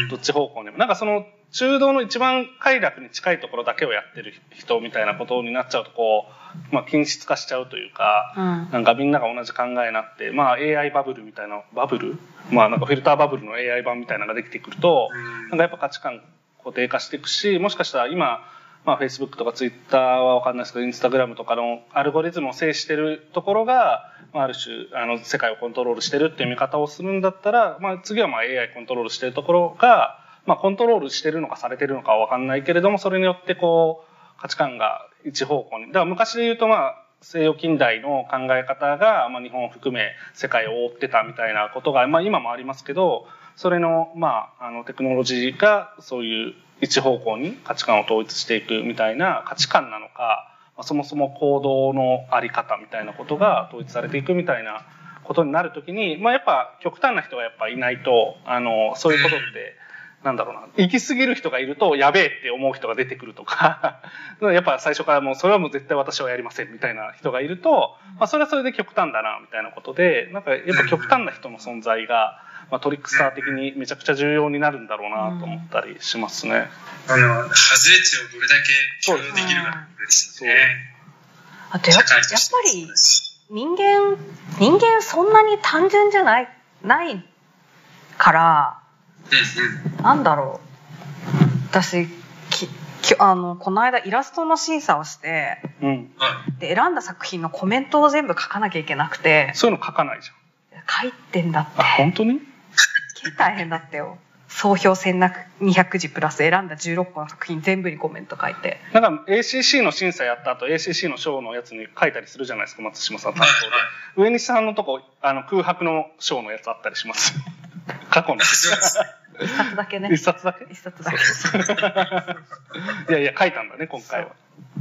うん。どっち方向にも。なんかその中道の一番快楽に近いところだけをやってる人みたいなことになっちゃうとこう、まあ均質化しちゃうというか、うん。なんかみんなが同じ考えになって、まあ AI バブルみたいな、バブル？まあなんかフィルターバブルの AI 版みたいなのができてくると、うんなんかやっぱ価値観固定化していくし、もしかしたら今、まあ Facebook とか Twitter はわかんないですけど、Instagram とかのアルゴリズムを制してるところが、まあある種、あの、世界をコントロールしてるっていう見方をするんだったら、まあ次はまあ AI コントロールしてるところが、まあコントロールしてるのかされてるのかはわかんないけれども、それによってこう、価値観が一方向に。だから昔で言うとまあ、西洋近代の考え方が、まあ、日本を含め世界を覆ってたみたいなことが、まあ、今もありますけどそれの,、まあ、あのテクノロジーがそういう一方向に価値観を統一していくみたいな価値観なのか、まあ、そもそも行動のあり方みたいなことが統一されていくみたいなことになるときに、まあ、やっぱ極端な人がやっぱいないとあのそういうことって。なんだろうな。行き過ぎる人がいると、やべえって思う人が出てくるとか、*laughs* やっぱ最初からもう、それはもう絶対私はやりませんみたいな人がいると、まあそれはそれで極端だな、みたいなことで、なんかやっぱ極端な人の存在が、まあトリックスター的にめちゃくちゃ重要になるんだろうなと思ったりしますね。あの、外れ値をどれだけ許容できるかですよね。あとやっやっぱり人間、人間そんなに単純じゃない、ないから、うんうん。なんだろう。私、ききあの、この間イラストの審査をして、うん。はい。で、選んだ作品のコメントを全部書かなきゃいけなくて、そういうの書かないじ書いてんだってゃん。あ、。本当に？大変だったよ。総評1200字プラス選んだ16個の作品全部にコメント書いて。なんか ACC の審査やった後 ACC の賞のやつに書いたりするじゃないですか、松島さん担はい当で。はい。上西さんのとこ、あの空白の賞のやつあったりします。*laughs* 過去の。一冊だけね一。冊だけ？一冊だけ。いやいや、書いたんだね、今回は。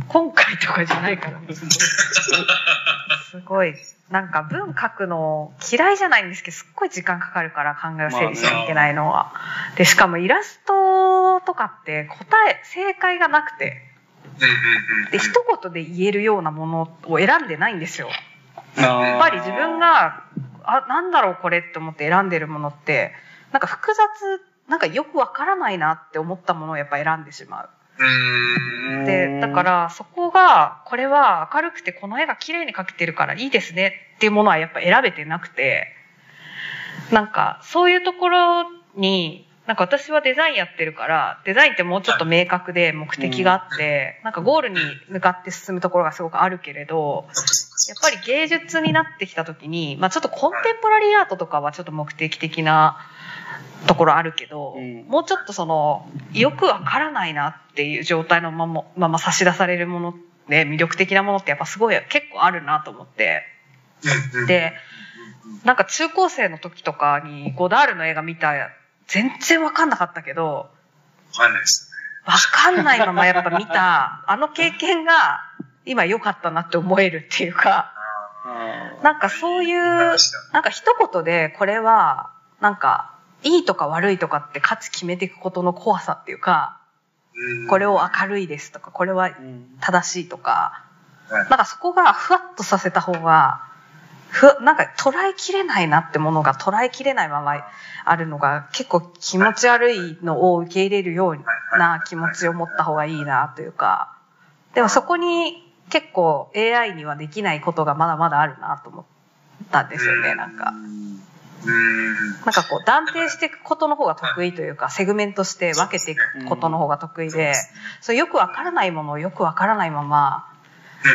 今回とかじゃないからね。すごい。なんか文書くの嫌いじゃないんですけど、すっごい時間かかるから考えを整理しなきゃいけないのは。で、しかもイラストとかって答え、正解がなくて。で、一言で言えるようなものを選んでないんですよ。ややっぱり自分が、あ、なんだろうこれって思って選んでるものって、なんか複雑、なんかよくわからないなって思ったものをやっぱ選んでしまう。で、だからそこが、これは明るくてこの絵が綺麗に描けてるからいいですねっていうものはやっぱ選べてなくて、なんかそういうところに、なんか私はデザインやってるから、デザインってもうちょっと明確で目的があって、なんかゴールに向かって進むところがすごくあるけれど、やっぱり芸術になってきた時に、まあちょっとコンテンポラリーアートとかはちょっと目的的なところあるけど、うん。もうちょっとその、よくわからないなっていう状態のまま、まま差し出されるもので魅力的なものってやっぱすごい結構あるなと思って。で、なんか中高生の時とかにゴダールの映画見た、全然わかんなかったけど、わかんないですわかんないままやっぱ見た、あの経験が今良かったなって思えるっていうか、なんかそういう、ね。なんか一言でこれは、なんか、いいとか悪いとかって価値決めていくことの怖さっていうか、うん。これを明るいですとか、これはうん正しいとか、はいなんかそこがふわっとさせた方が、ふ、なんか捉えきれないなってものが捉えきれないままあるのが結構気持ち悪いのを受け入れるような気持ちを持った方がいいなというか、でもそこに結構 AI にはできないことがまだまだあるなと思ったんですよね、なんか。うん。なんかこう断定していくことの方が得意というか、セグメントして分けていくことの方が得意で、そうよくわからないものをよくわからないまま、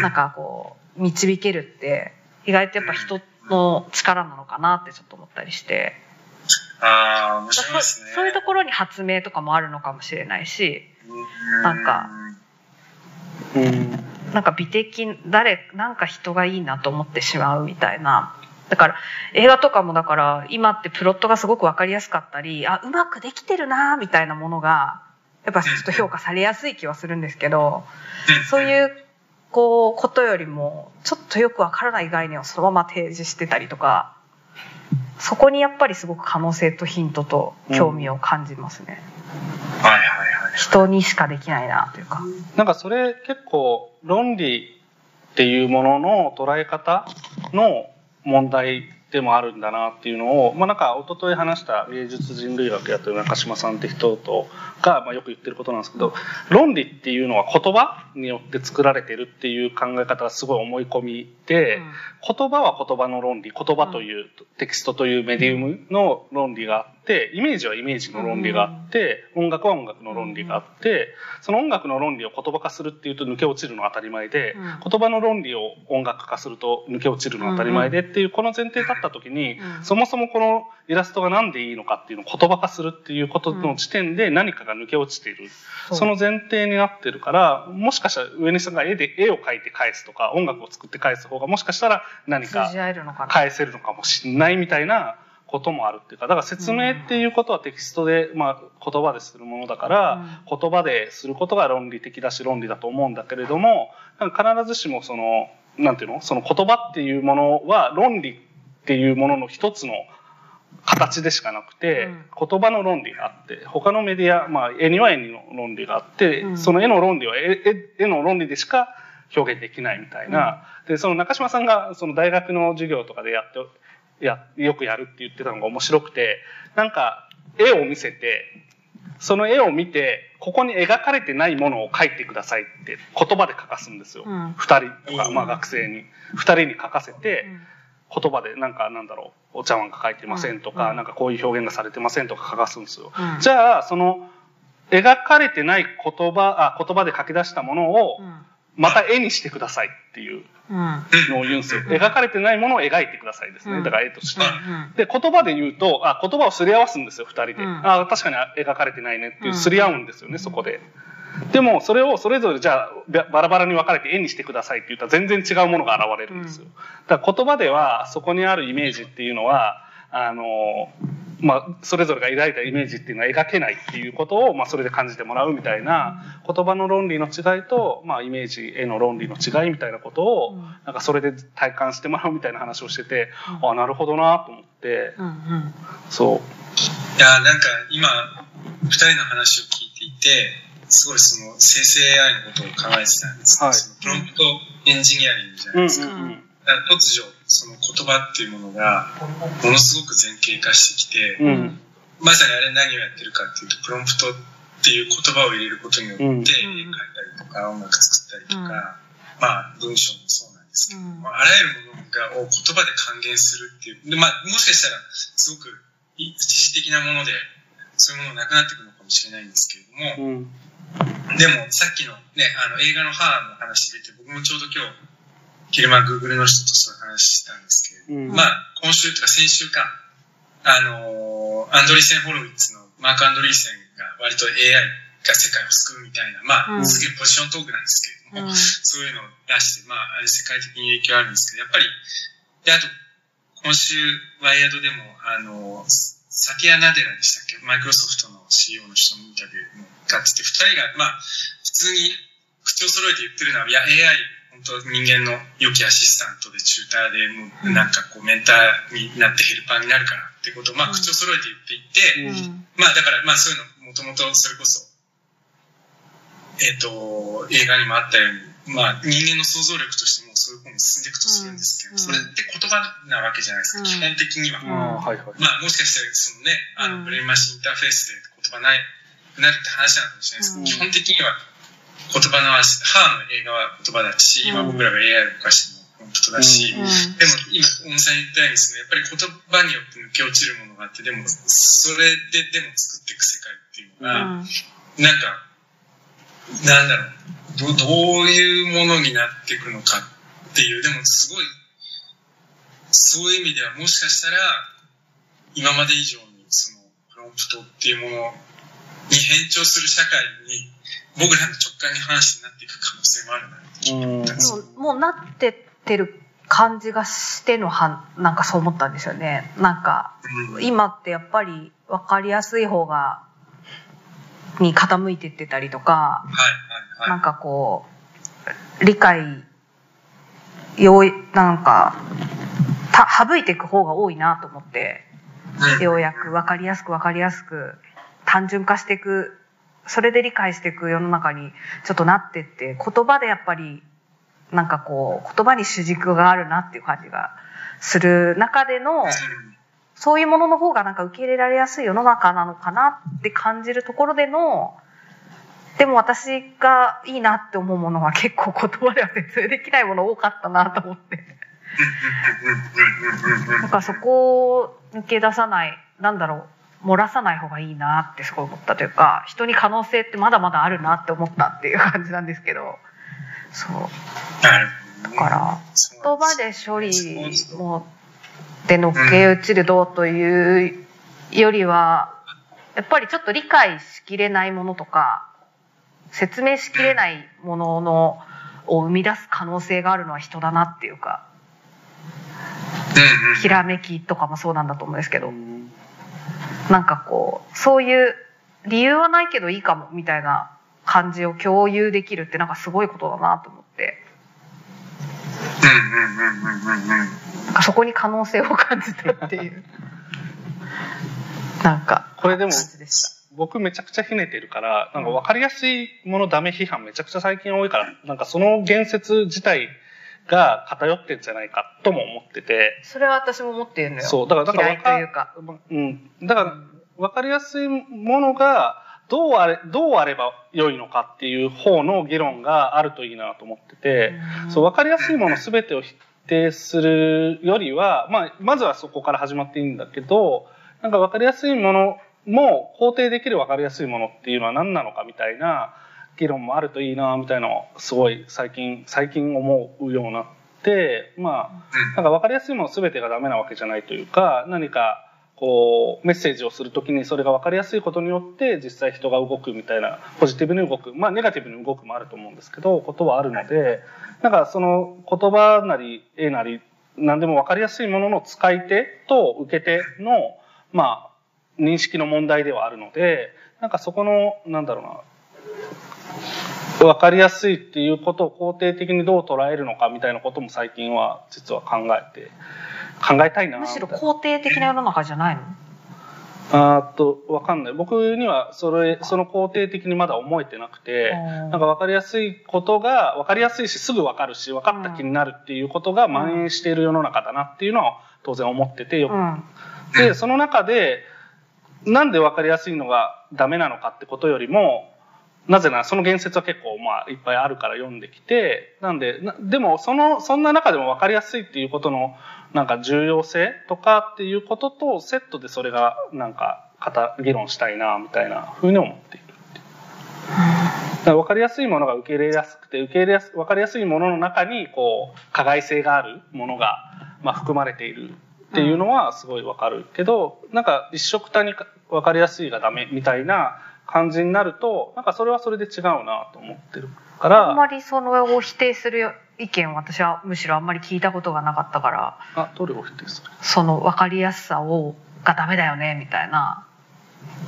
なんかこう、導けるって、意外とやっぱ人の力なのかなってちょっと思ったりして、ああ、面そ白いですね。そういうところに発明とかもあるのかもしれないし、なんかうんなんか美的、誰、なんか人がいいなと思ってしまうみたいな。だから映画とかもだから今ってプロットがすごくわかりやすかったり、あ、うまくできてるなみたいなものが、やっぱちょっと評価されやすい気はするんですけど、そういう、こう、ことよりも、ちょっとよくわからない概念をそのまま提示してたりとか、そこにやっぱりすごく可能性とヒントと興味を感じますね。はいはいはい。人にしかできないなというか。なんかそれ結構論理っていうものの捉え方の問題でもあるんだなっていうのを、まあ、なんか一昨日話した芸術人類学やってる中島さんって人とが、まあ、よく言ってることなんですけど論理っていうのは言葉によって作られてるっていう考え方がすごい思い込みで、言葉は言葉の論理言葉という、テキストというメディウムの論理があってイメージはイメージの論理があって、音楽は音楽の論理があってその音楽の論理を言葉化するっていうと抜け落ちるのは当たり前で、うん。言葉の論理を音楽化すると抜け落ちるのは当たり前でっていうこの前提立った時に、うん。そもそもこのイラストが何でいいのかっていうのを言葉化するっていうことの時点で何かが抜け落ちている。そうその前提になってるから、もしかしたら上西さんが絵で、絵を描いて返すとか、音楽を作って返す方が、もしかしたら何か。返せるのかもしれないみたいなこともあるっていうか、だから説明っていうことはテキストで、まあ言葉でするものだから、言葉ですることが論理的だし論理だと思うんだけれども、必ずしもその、なんていうのその言葉っていうものは論理っていうものの一つの形でしかなくて、言葉の論理があって、他のメディア、まあ絵には絵の論理があって、うんその絵の論理は絵絵絵の論理でしか表現できないみたいな。で、その中島さんがその大学の授業とかでやって、や、よくやるって言ってたのが面白くて、なんか絵を見せて、その絵を見て、ここに描かれてないものを描いてくださいって言葉で書かすんですよ。うん二、人とか、まあうん学生に。二人に書かせて、言葉でなんかなんだろう、お茶碗が書いてませんとか、うんなんかこういう表現がされてませんとか書かすんですよ。うんじゃあ、その、描かれてない言葉、あ、言葉で書き出したものをう、んまた絵にしてくださいっていううんのを言うんですよ。ん描かれてないものを描いてくださいですね。うんだから絵として。うんで、言葉で言うと、あ、言葉をすり合わすんですよ、二人で。うんあ、確かに描かれてないねっていうう、んすり合うんですよね、そこで。でも、それをそれぞれじゃあ、ばバラバラに分かれて絵にしてくださいって言ったら全然違うものが現れるんですよ。だから言葉では、そこにあるイメージっていうのは、あの、まあ、それぞれが描いたイメージっていうのは描けないっていうことを、まあ、それで感じてもらうみたいな、言葉の論理の違いと、まあ、イメージ、絵の論理の違いみたいなことを、うん。なんかそれで体感してもらうみたいな話をしてて、うん。あ、なるほどなと思って、うんうん。そう。いや、なんか今、二人の話を聞いていて、すごいその生成 AI のことを考えてたんですけど、はい。そのプロンプトエンジニアリングじゃなうんうんいですか。突如、その言葉っていうものがものすごく前傾化してきて、うん。まさにあれ何をやってるかっていうと、プロンプトっていう言葉を入れることによって、うん。絵描いたりとか、音楽作ったりとか、まあ文章もそうなんですけど、うん。まああらゆるものがを言葉で還元するっていう、でまあもしかしたらすごく知識的なもので、そういうものなくなってくるのかもしれないんですけれども、うんでもさっきのね、あの映画の母の話出て、僕もちょうど今日、昼間 Google の人とそういう話したんですけれど、うん。まあ今週とか先週か、あのーアンドリーセン・ホロウィッツのマーク・アンドリーセンが割と AI が世界を救うみたいな、まあ、うん。すげえポジショントークなんですけれども、うん。そういうのを出して、まあ、あれ世界的に影響あるんですけど、やっぱり、で、あと、今週、ワイヤードでも、あの、サティア・ナデラでしたっけ？マイクロソフトの CEO の人のインタビューも使ってて、二人が、まあ、普通に口を揃えて言ってるのは、いや、AI、本当人間の良きアシスタントでチューターで、もうなんかこう、メンターになってヘルパーになるからってことを、まあ、うん。口を揃えて言っていて、うん。まあだから、まあそういうの、もともとそれこそ、えっ、と、映画にもあったように、まあ人間の想像力としてもそういう方に進んでいくとするんですけど、うん。それって言葉なわけじゃないですか、うん。基本的には。うん。ああはいはい。まあもしかしたらそのね、あの、うん。ブレインマシンインターフェースで言葉ないくなるって話なのかもしれないですけど、うん。基本的には言葉の足、母の映画は言葉だし、今僕らが AI を動かしても本当だし、うん。でも今、小野さん言ったように、そのやっぱり言葉によって抜け落ちるものがあって、でも、それででも作っていく世界っていうのが、なんか、なんだろうど、どういうものになっていくのかっていう、でもすごい、そういう意味ではもしかしたら、今まで以上にそのプロンプトっていうものに変調する社会に、僕らの直感に反してなっていく可能性もあるなって思ったんですよ。もうもうなってってる感じがしてのはなんかそう思ったんですよねなんかうん今ってやっぱり分かりやすい方がに傾いてってたりとかはいはいはい。なんかこう理解ようなんかた省いていく方が多いなと思ってうん。ようやく分かりやすく分かりやすく単純化していくそれで理解していく世の中にちょっとなってって言葉でやっぱりなんかこう言葉に主軸があるなっていう感じがする中でのそういうものの方がなんか受け入れられやすい世の中なのかなって感じるところでのでも私がいいなって思うものは結構言葉では説明できないもの多かったなと思って。なんかそこを抜け出さない、なんだろう、漏らさない方がいいなってすごい思ったというか、人に可能性ってまだまだあるなって思ったっていう感じなんですけど、そう。だから、言葉で処理も、で乗っけ移るどうというよりは、やっぱりちょっと理解しきれないものとか、説明しきれないものの、を生み出す可能性があるのは人だなっていうか、ひらめきとかもそうなんだと思うんですけど、うんなんかこう、そういう理由はないけどいいかもみたいな感じを共有できるってなんかすごいことだなと思って、うんうんうんうんうんうん。なんかそこに可能性を感じたっていう、*laughs* なんか、これでもでした。僕めちゃくちゃひねてるから、なんか分かりやすいものダメ批判めちゃくちゃ最近多いから、なんかその言説自体が偏ってんじゃないかとも思ってて、それは私も思ってるのよ。そう、だから、だから嫌いというか。うん。だから、分かりやすいものが、どうあれ、どうあれば良いのかっていう方の議論があるといいなと思ってて、うんそう、分かりやすいもの全てを否定するよりは、まあ、まずはそこから始まっていいんだけど、なんか分かりやすいものもう肯定できる分かりやすいものっていうのは何なのかみたいな議論もあるといいなみたいなのをすごい最近、最近思うようになって、まあ、なんか分かりやすいもの全てがダメなわけじゃないというか、何かこうメッセージをするときにそれが分かりやすいことによって実際人が動くみたいなポジティブに動くまあネガティブに動くもあると思うんですけどことはあるのでなんかその言葉なり絵なり何でも分かりやすいものの使い手と受け手のまあ認識の問題ではあるのでなんかそこのなんだろうな分かりやすいっていうことを肯定的にどう捉えるのかみたいなことも最近は実は考えて考えたいなむしろ肯定的な世の中じゃないの？あーっと、わかんない。僕には、それ、その肯定的にまだ思えてなくて、うんなんか分かりやすいことが、分かりやすいし、すぐ分かるし、分かった気になるっていうことが蔓延している世の中だなっていうのは当然思っててよく。うん。で、その中で、なんで分かりやすいのがダメなのかってことよりも、なぜならその言説は結構まあいっぱいあるから読んできて、なんで、なでもその、そんな中でも分かりやすいっていうことのなんか重要性とかっていうこととセットでそれがなんか語議論したいなみたいなふうに思っているってい。だから分かりやすいものが受け入れやすくて、受け入れやす、分かりやすいものの中にこう、加害性があるものが、まあ含まれているっていうのはすごいわかるけど、なんか一緒くたにか分かりやすいがダメみたいな感じになると、なんかそれはそれで違うなと思ってるかあんら、まりそのを否定する意見を私はむしろあんまり聞いたことがなかったから、あ、どれを否定する？その分かりやすさを、がダメだよね、みたいな。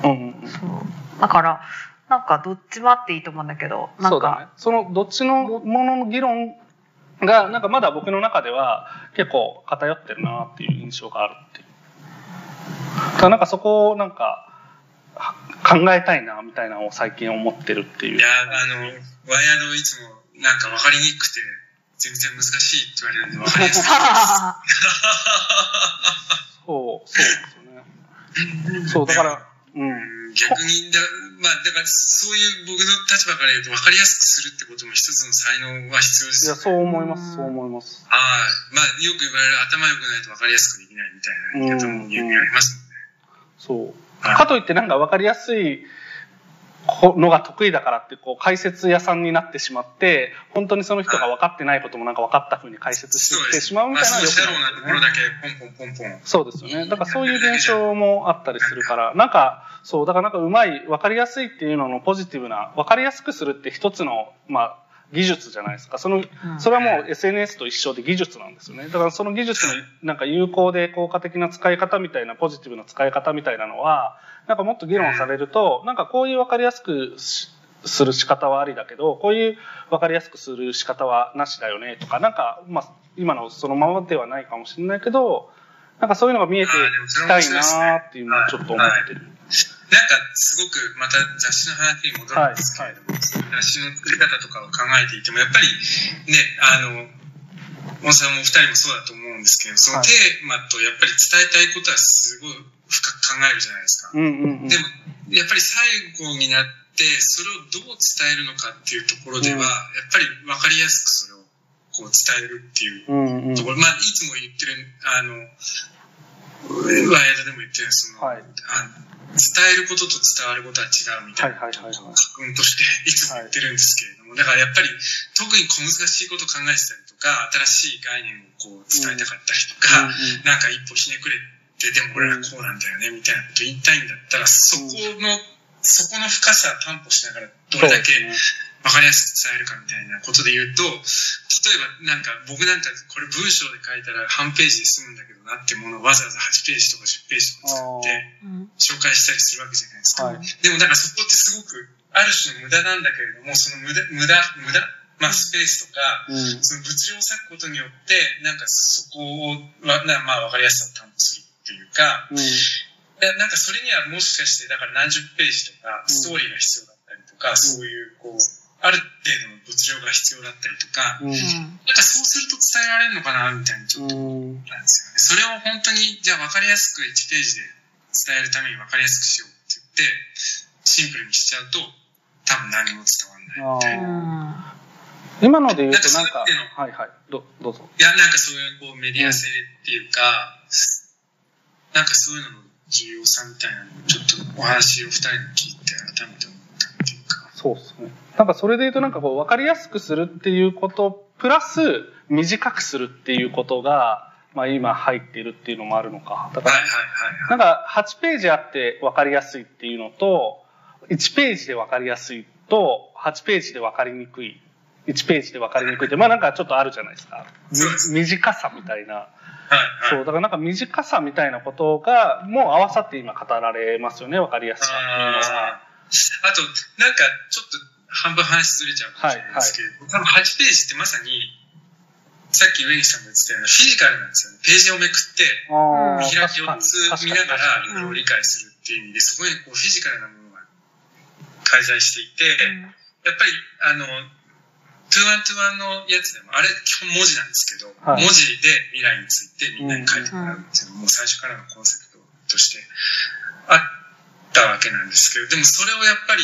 うんうんうん。そう。だから、なんかどっちもあっていいと思うんだけど、なんそうだねか、。そのどっちのものの議論が、なんかまだ僕の中では結構偏ってるなっていう印象があるっていう。だからなんかそこをなんかは考えたいなみたいなのを最近思ってるっていうい。や、あの、ワイヤードいつもなんか分かりにくくて、全然難しいって言われるんで分かりやすい。*laughs* そう、そうですよね。そう、だから、うん。うん逆にだ、まあ、だからそういう僕の立場から言うと分かりやすくするってことも一つの才能は必要ですいや。そう思います、そう思います。はい。まあ、よく言われる頭良くないと分かりやすくできないみたいな言い方も言うにありますもんね。そう。かといってなんか分かりやすいのが得意だからってこう解説屋さんになってしまって本当にその人が分かってないこともなんか分かった風に解説してしまうみまあ、たいなのはそう良くしたろうなところだけポンポンポンポン。そうですよね。だからそういう現象もあったりするから、なんか、そう、だからなんかうまい、分かりやすいっていうののポジティブな、分かりやすくするって一つの、まあ、技術じゃないですか。その、うんそれはもう SNS と一緒で技術なんですよね。だからその技術のなんか有効で効果的な使い方みたいな、ポジティブな使い方みたいなのは、なんかもっと議論されると、なんかこういう分かりやすくしする仕方はありだけど、こういう分かりやすくする仕方はなしだよねとか、なんか、まあ、今のそのままではないかもしれないけど、なんかそういうのが見えてきたいなーっていうのをちょっと思ってる。なんかすごくまた雑誌の話に戻るんですけれども、雑誌の作り方とかを考えていてもやっぱりねあの小野さんもお二人もそうだと思うんですけどそのテーマとやっぱり伝えたいことはすごい深く考えるじゃないですか。うんうんうん。でもやっぱり最後になってそれをどう伝えるのかっていうところでは、うんやっぱり分かりやすくそれをこう伝えるっていううんうん。ところ、まあいつも言ってるあのワイヤードでも言ってるその、はいあの伝えることと伝わることは違うみたいなはいはいはいはい確認としていつも言ってるんですけれども、だからやっぱり特に小難しいことを考えてたりとか新しい概念をこう伝えたかったりとか、うんうんなんか一歩ひねくれてでも俺らこうなんだよねみたいなこと言いたいんだったらそこの、そこの深さを担保しながらどれだけ分かりやすく伝えるかみたいなことで言うと、例えばなんか僕なんかこれ文章で書いたら半ページで済むんだけどなってものをわざわざ8ページとか10ページとか使ってうん紹介したりするわけじゃないですか。はい。でもだからそこってすごくある種の無駄なんだけれども、その無駄、無駄、無駄まあスペースとか、うん。その物量を割くことによって、なんかそこを、わなまあ分かりやすさを担保するっていうか、うん。なんかそれにはもしかして、だから何十ページとか、ストーリーが必要だったりとか、そういう、こう、ある程度の物量が必要だったりとか、うん。なんかそうすると伝えられるのかな、みたいにちょっとうん。なんですよね。それを本当に、じゃあ分かりやすく1ページで伝えるために分かりやすくしようって言って、シンプルにしちゃうと、多分何も伝わんないみたいな。今ので言うとなんか、なんかそういうのはいはい。どどうぞ。いや、なんかそういうこうメディア性っていうか、なんかそういうのの重要さみたいなのをちょっとお話を二人に聞いて改めて思ったっていうか。そうですね。なんかそれで言うとなんかこう分かりやすくするっていうこと、プラス短くするっていうことが、まあ今入っているっていうのもあるのか。だからはいはいはいはい。なんか8ページあって分かりやすいっていうのと、1ページで分かりやすいと、8ページで分かりにくい。1ページで分かりにくいって、まあなんかちょっとあるじゃないですか。短さみたいな。はいそう、はい。だからなんか短さみたいなことが、もう合わさって今語られますよね、分かりやすさっていうのは。あと、なんかちょっと半分話ずれちゃうかもしれないですけど、多分8ページってまさに、さっき上西さんが言ってたようなフィジカルなんですよね。ページをめくって、開きを確かにつ見ながら確かにいろいろ理解するってっていう意味で、そこにこうフィジカルなものが介在していて、やっぱり、あの、 Two One Two One のやつでも、あれ基本文字なんですけど、はい。文字で未来についてみんなに書いてもらうっていうのも、もう最初からのコンセプトとしてあったわけなんですけど、でもそれをやっぱり、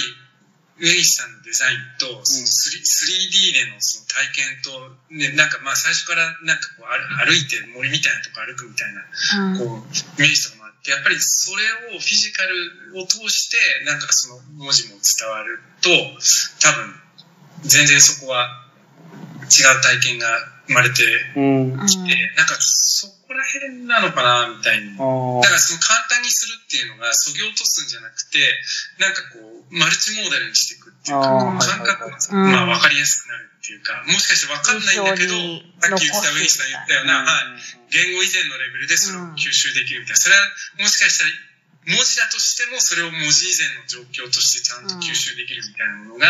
上西さんのデザインと、その 3- 3D でのその体験と、ね、なんかまあ最初からなんかこう歩歩いて森みたいなとこ歩くみたいなこう、イメージとかもあって、やっぱりそれをフィジカルを通して、なんかその文字も伝わると、多分、全然そこは違う体験が生まれてうん。あきて、なんかそこら辺なのかな、みたいに。だー。からその簡単にするっていうのが、そぎ落とすんじゃなくて、なんかこう、マルチモーダルにしていくっていうか、感覚が、うん。まあ分かりやすくなるっていうか、もしかして分かんないんだけど、印さっき言ってた上西さん言ったような、はい、言語以前のレベルでそれを吸収できるみたいな。それはもしかしたら文字だとしてもそれを文字以前の状況としてちゃんと吸収できるみたいなものが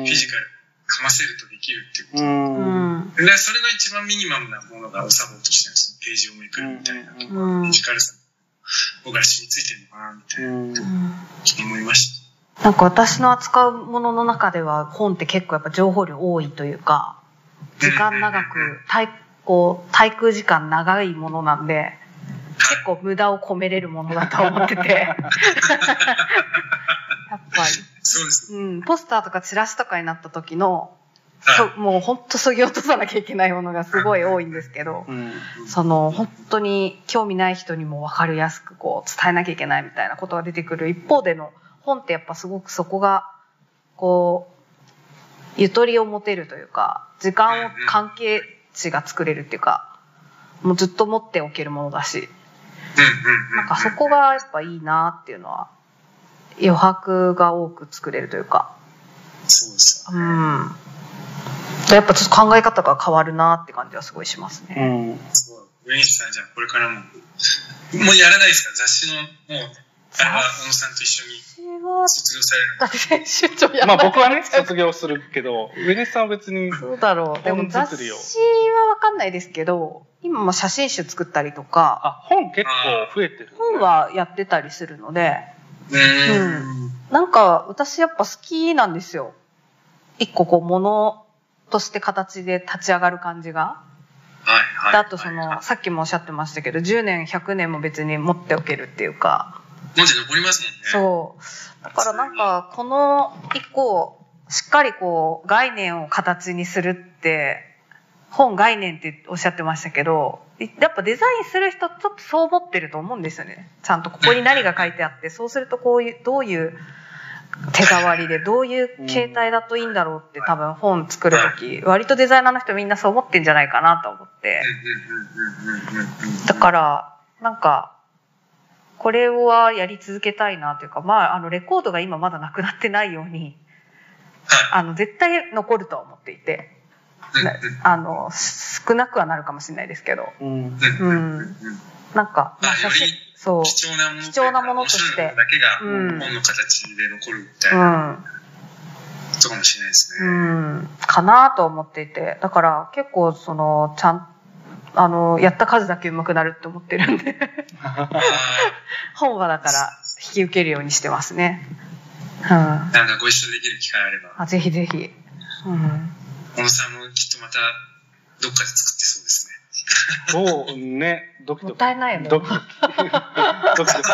うん。フィジカルかませるとできるっていうこう。と。うんんでそれの一番ミニマムなものがお作法としてのそのページをめくるみたいなところうんフィジカルさ僕ら染みついてるのかなみたいなうん思いました。なんか私の扱うものの中では本って結構やっぱ情報量多いというか時間長く対こう滞空時間長いものなんで結構無駄を込めれるものだと思ってて *laughs* やっぱり、*laughs* そうです。うん、ポスターとかチラシとかになった時のはいそもう本当そぎ落とさなきゃいけないものがすごい多いんですけどうん。その本当に興味ない人にも分かりやすくこう伝えなきゃいけないみたいなことが出てくる一方での本ってやっぱすごくそこがこうゆとりを持てるというか時間を関係値が作れるっていうかもうずっと持っておけるものだし。なんかそこがやっぱいいなっていうのは余白が多く作れるというかそうですよ。うんやっぱちょっと考え方が変わるなって感じはすごいしますうね。ん。そう。上西さんじゃあこれからも、もうやらないですか？雑誌の、もう、あれは小野さんと一緒に私は卒業されるだって編集長やまあ僕はね、卒業するけど、上西さんは別に、そうだろう。でも本雑誌はわかんないですけど、今も写真集作ったりとか、あ、本結構増えてる。本はやってたりするので、うーん。なんか私やっぱ好きなんですよ。一個こう物として形で立ち上がる感じが。はいはい。であとその、はいさっきもおっしゃってましたけど、10年、100年も別に持っておけるっていうか、文字残りますもんね。そう。だからなんか、この一個、しっかりこう、概念を形にするって、本概念っておっしゃってましたけど、やっぱデザインする人ちょっとそう思ってると思うんですよね。ちゃんとここに何が書いてあって、そうするとこういう、どういう手触りで、どういう形態だといいんだろうって多分本作るとき、割とデザイナーの人みんなそう思ってんじゃないかなと思って。だから、なんか、これはやり続けたいなというか、まあ、あの、レコードが今まだなくなってないように、はあの、絶対残るとは思っていて、あの、少なくはなるかもしれないですけど、うん。うん。なんか、まあ、写真、そう、貴重なもの貴重なものとしてだけがうん本の形で残るみたう、いなんことかもしれないですね。うん、かなと思っていて、だから結構その、ちゃん、あの、やった数だけ上手くなるって思ってるんで、あ *laughs* 本はだから引き受けるようにしてますね。うん。ーなんかご一緒できる機会あれば、あぜひぜひ。うん。小野さんもきっとまたどっかで作ってそうですね。そうね、ドキドキ。もったいないよねドキドキ。ドキドキ。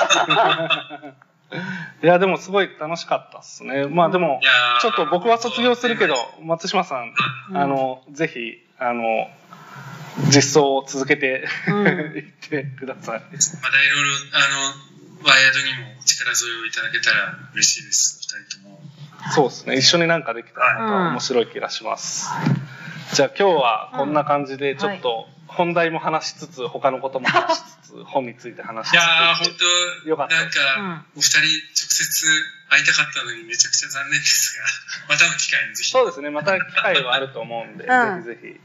*laughs* *laughs* いや、でもすごい楽しかったっすね。まあでもちょっと僕は卒業するけど、松島さん、うんあの、ぜひ、あの、実装を続けてうん *laughs* いってください。またいろいろ、あの、ワイヤードにもお力添えをいただけたら嬉しいです、二人とも。そうですね。一緒になんかできたらうん面白い気がします。じゃあ今日はこんな感じでちょっと本題も話しつつ、他のことも話しつつ、本について話しつつ。いやー、本当よかったなんか、うんお二人直接会いたかったのにめちゃくちゃ残念ですが、*laughs* またの機会にぜひ。そうですね。また機会はあると思うんで、うんぜひぜ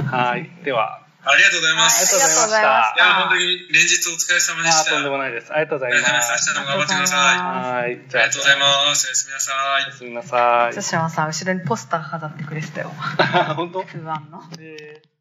ひ。はい。では、ありがとうございまはいす。ありがとうございましたいや、本当に連日お疲れ様でした。とんでもないです。ありがとうございまありがとうございます。す。明日も頑張ってください。あはい。じゃあ、りがとうございます。おやすみなさいおや。すみなさい対。馬さん後ろにポスター飾ってくれてたよ。*laughs* 本当？不安の。えー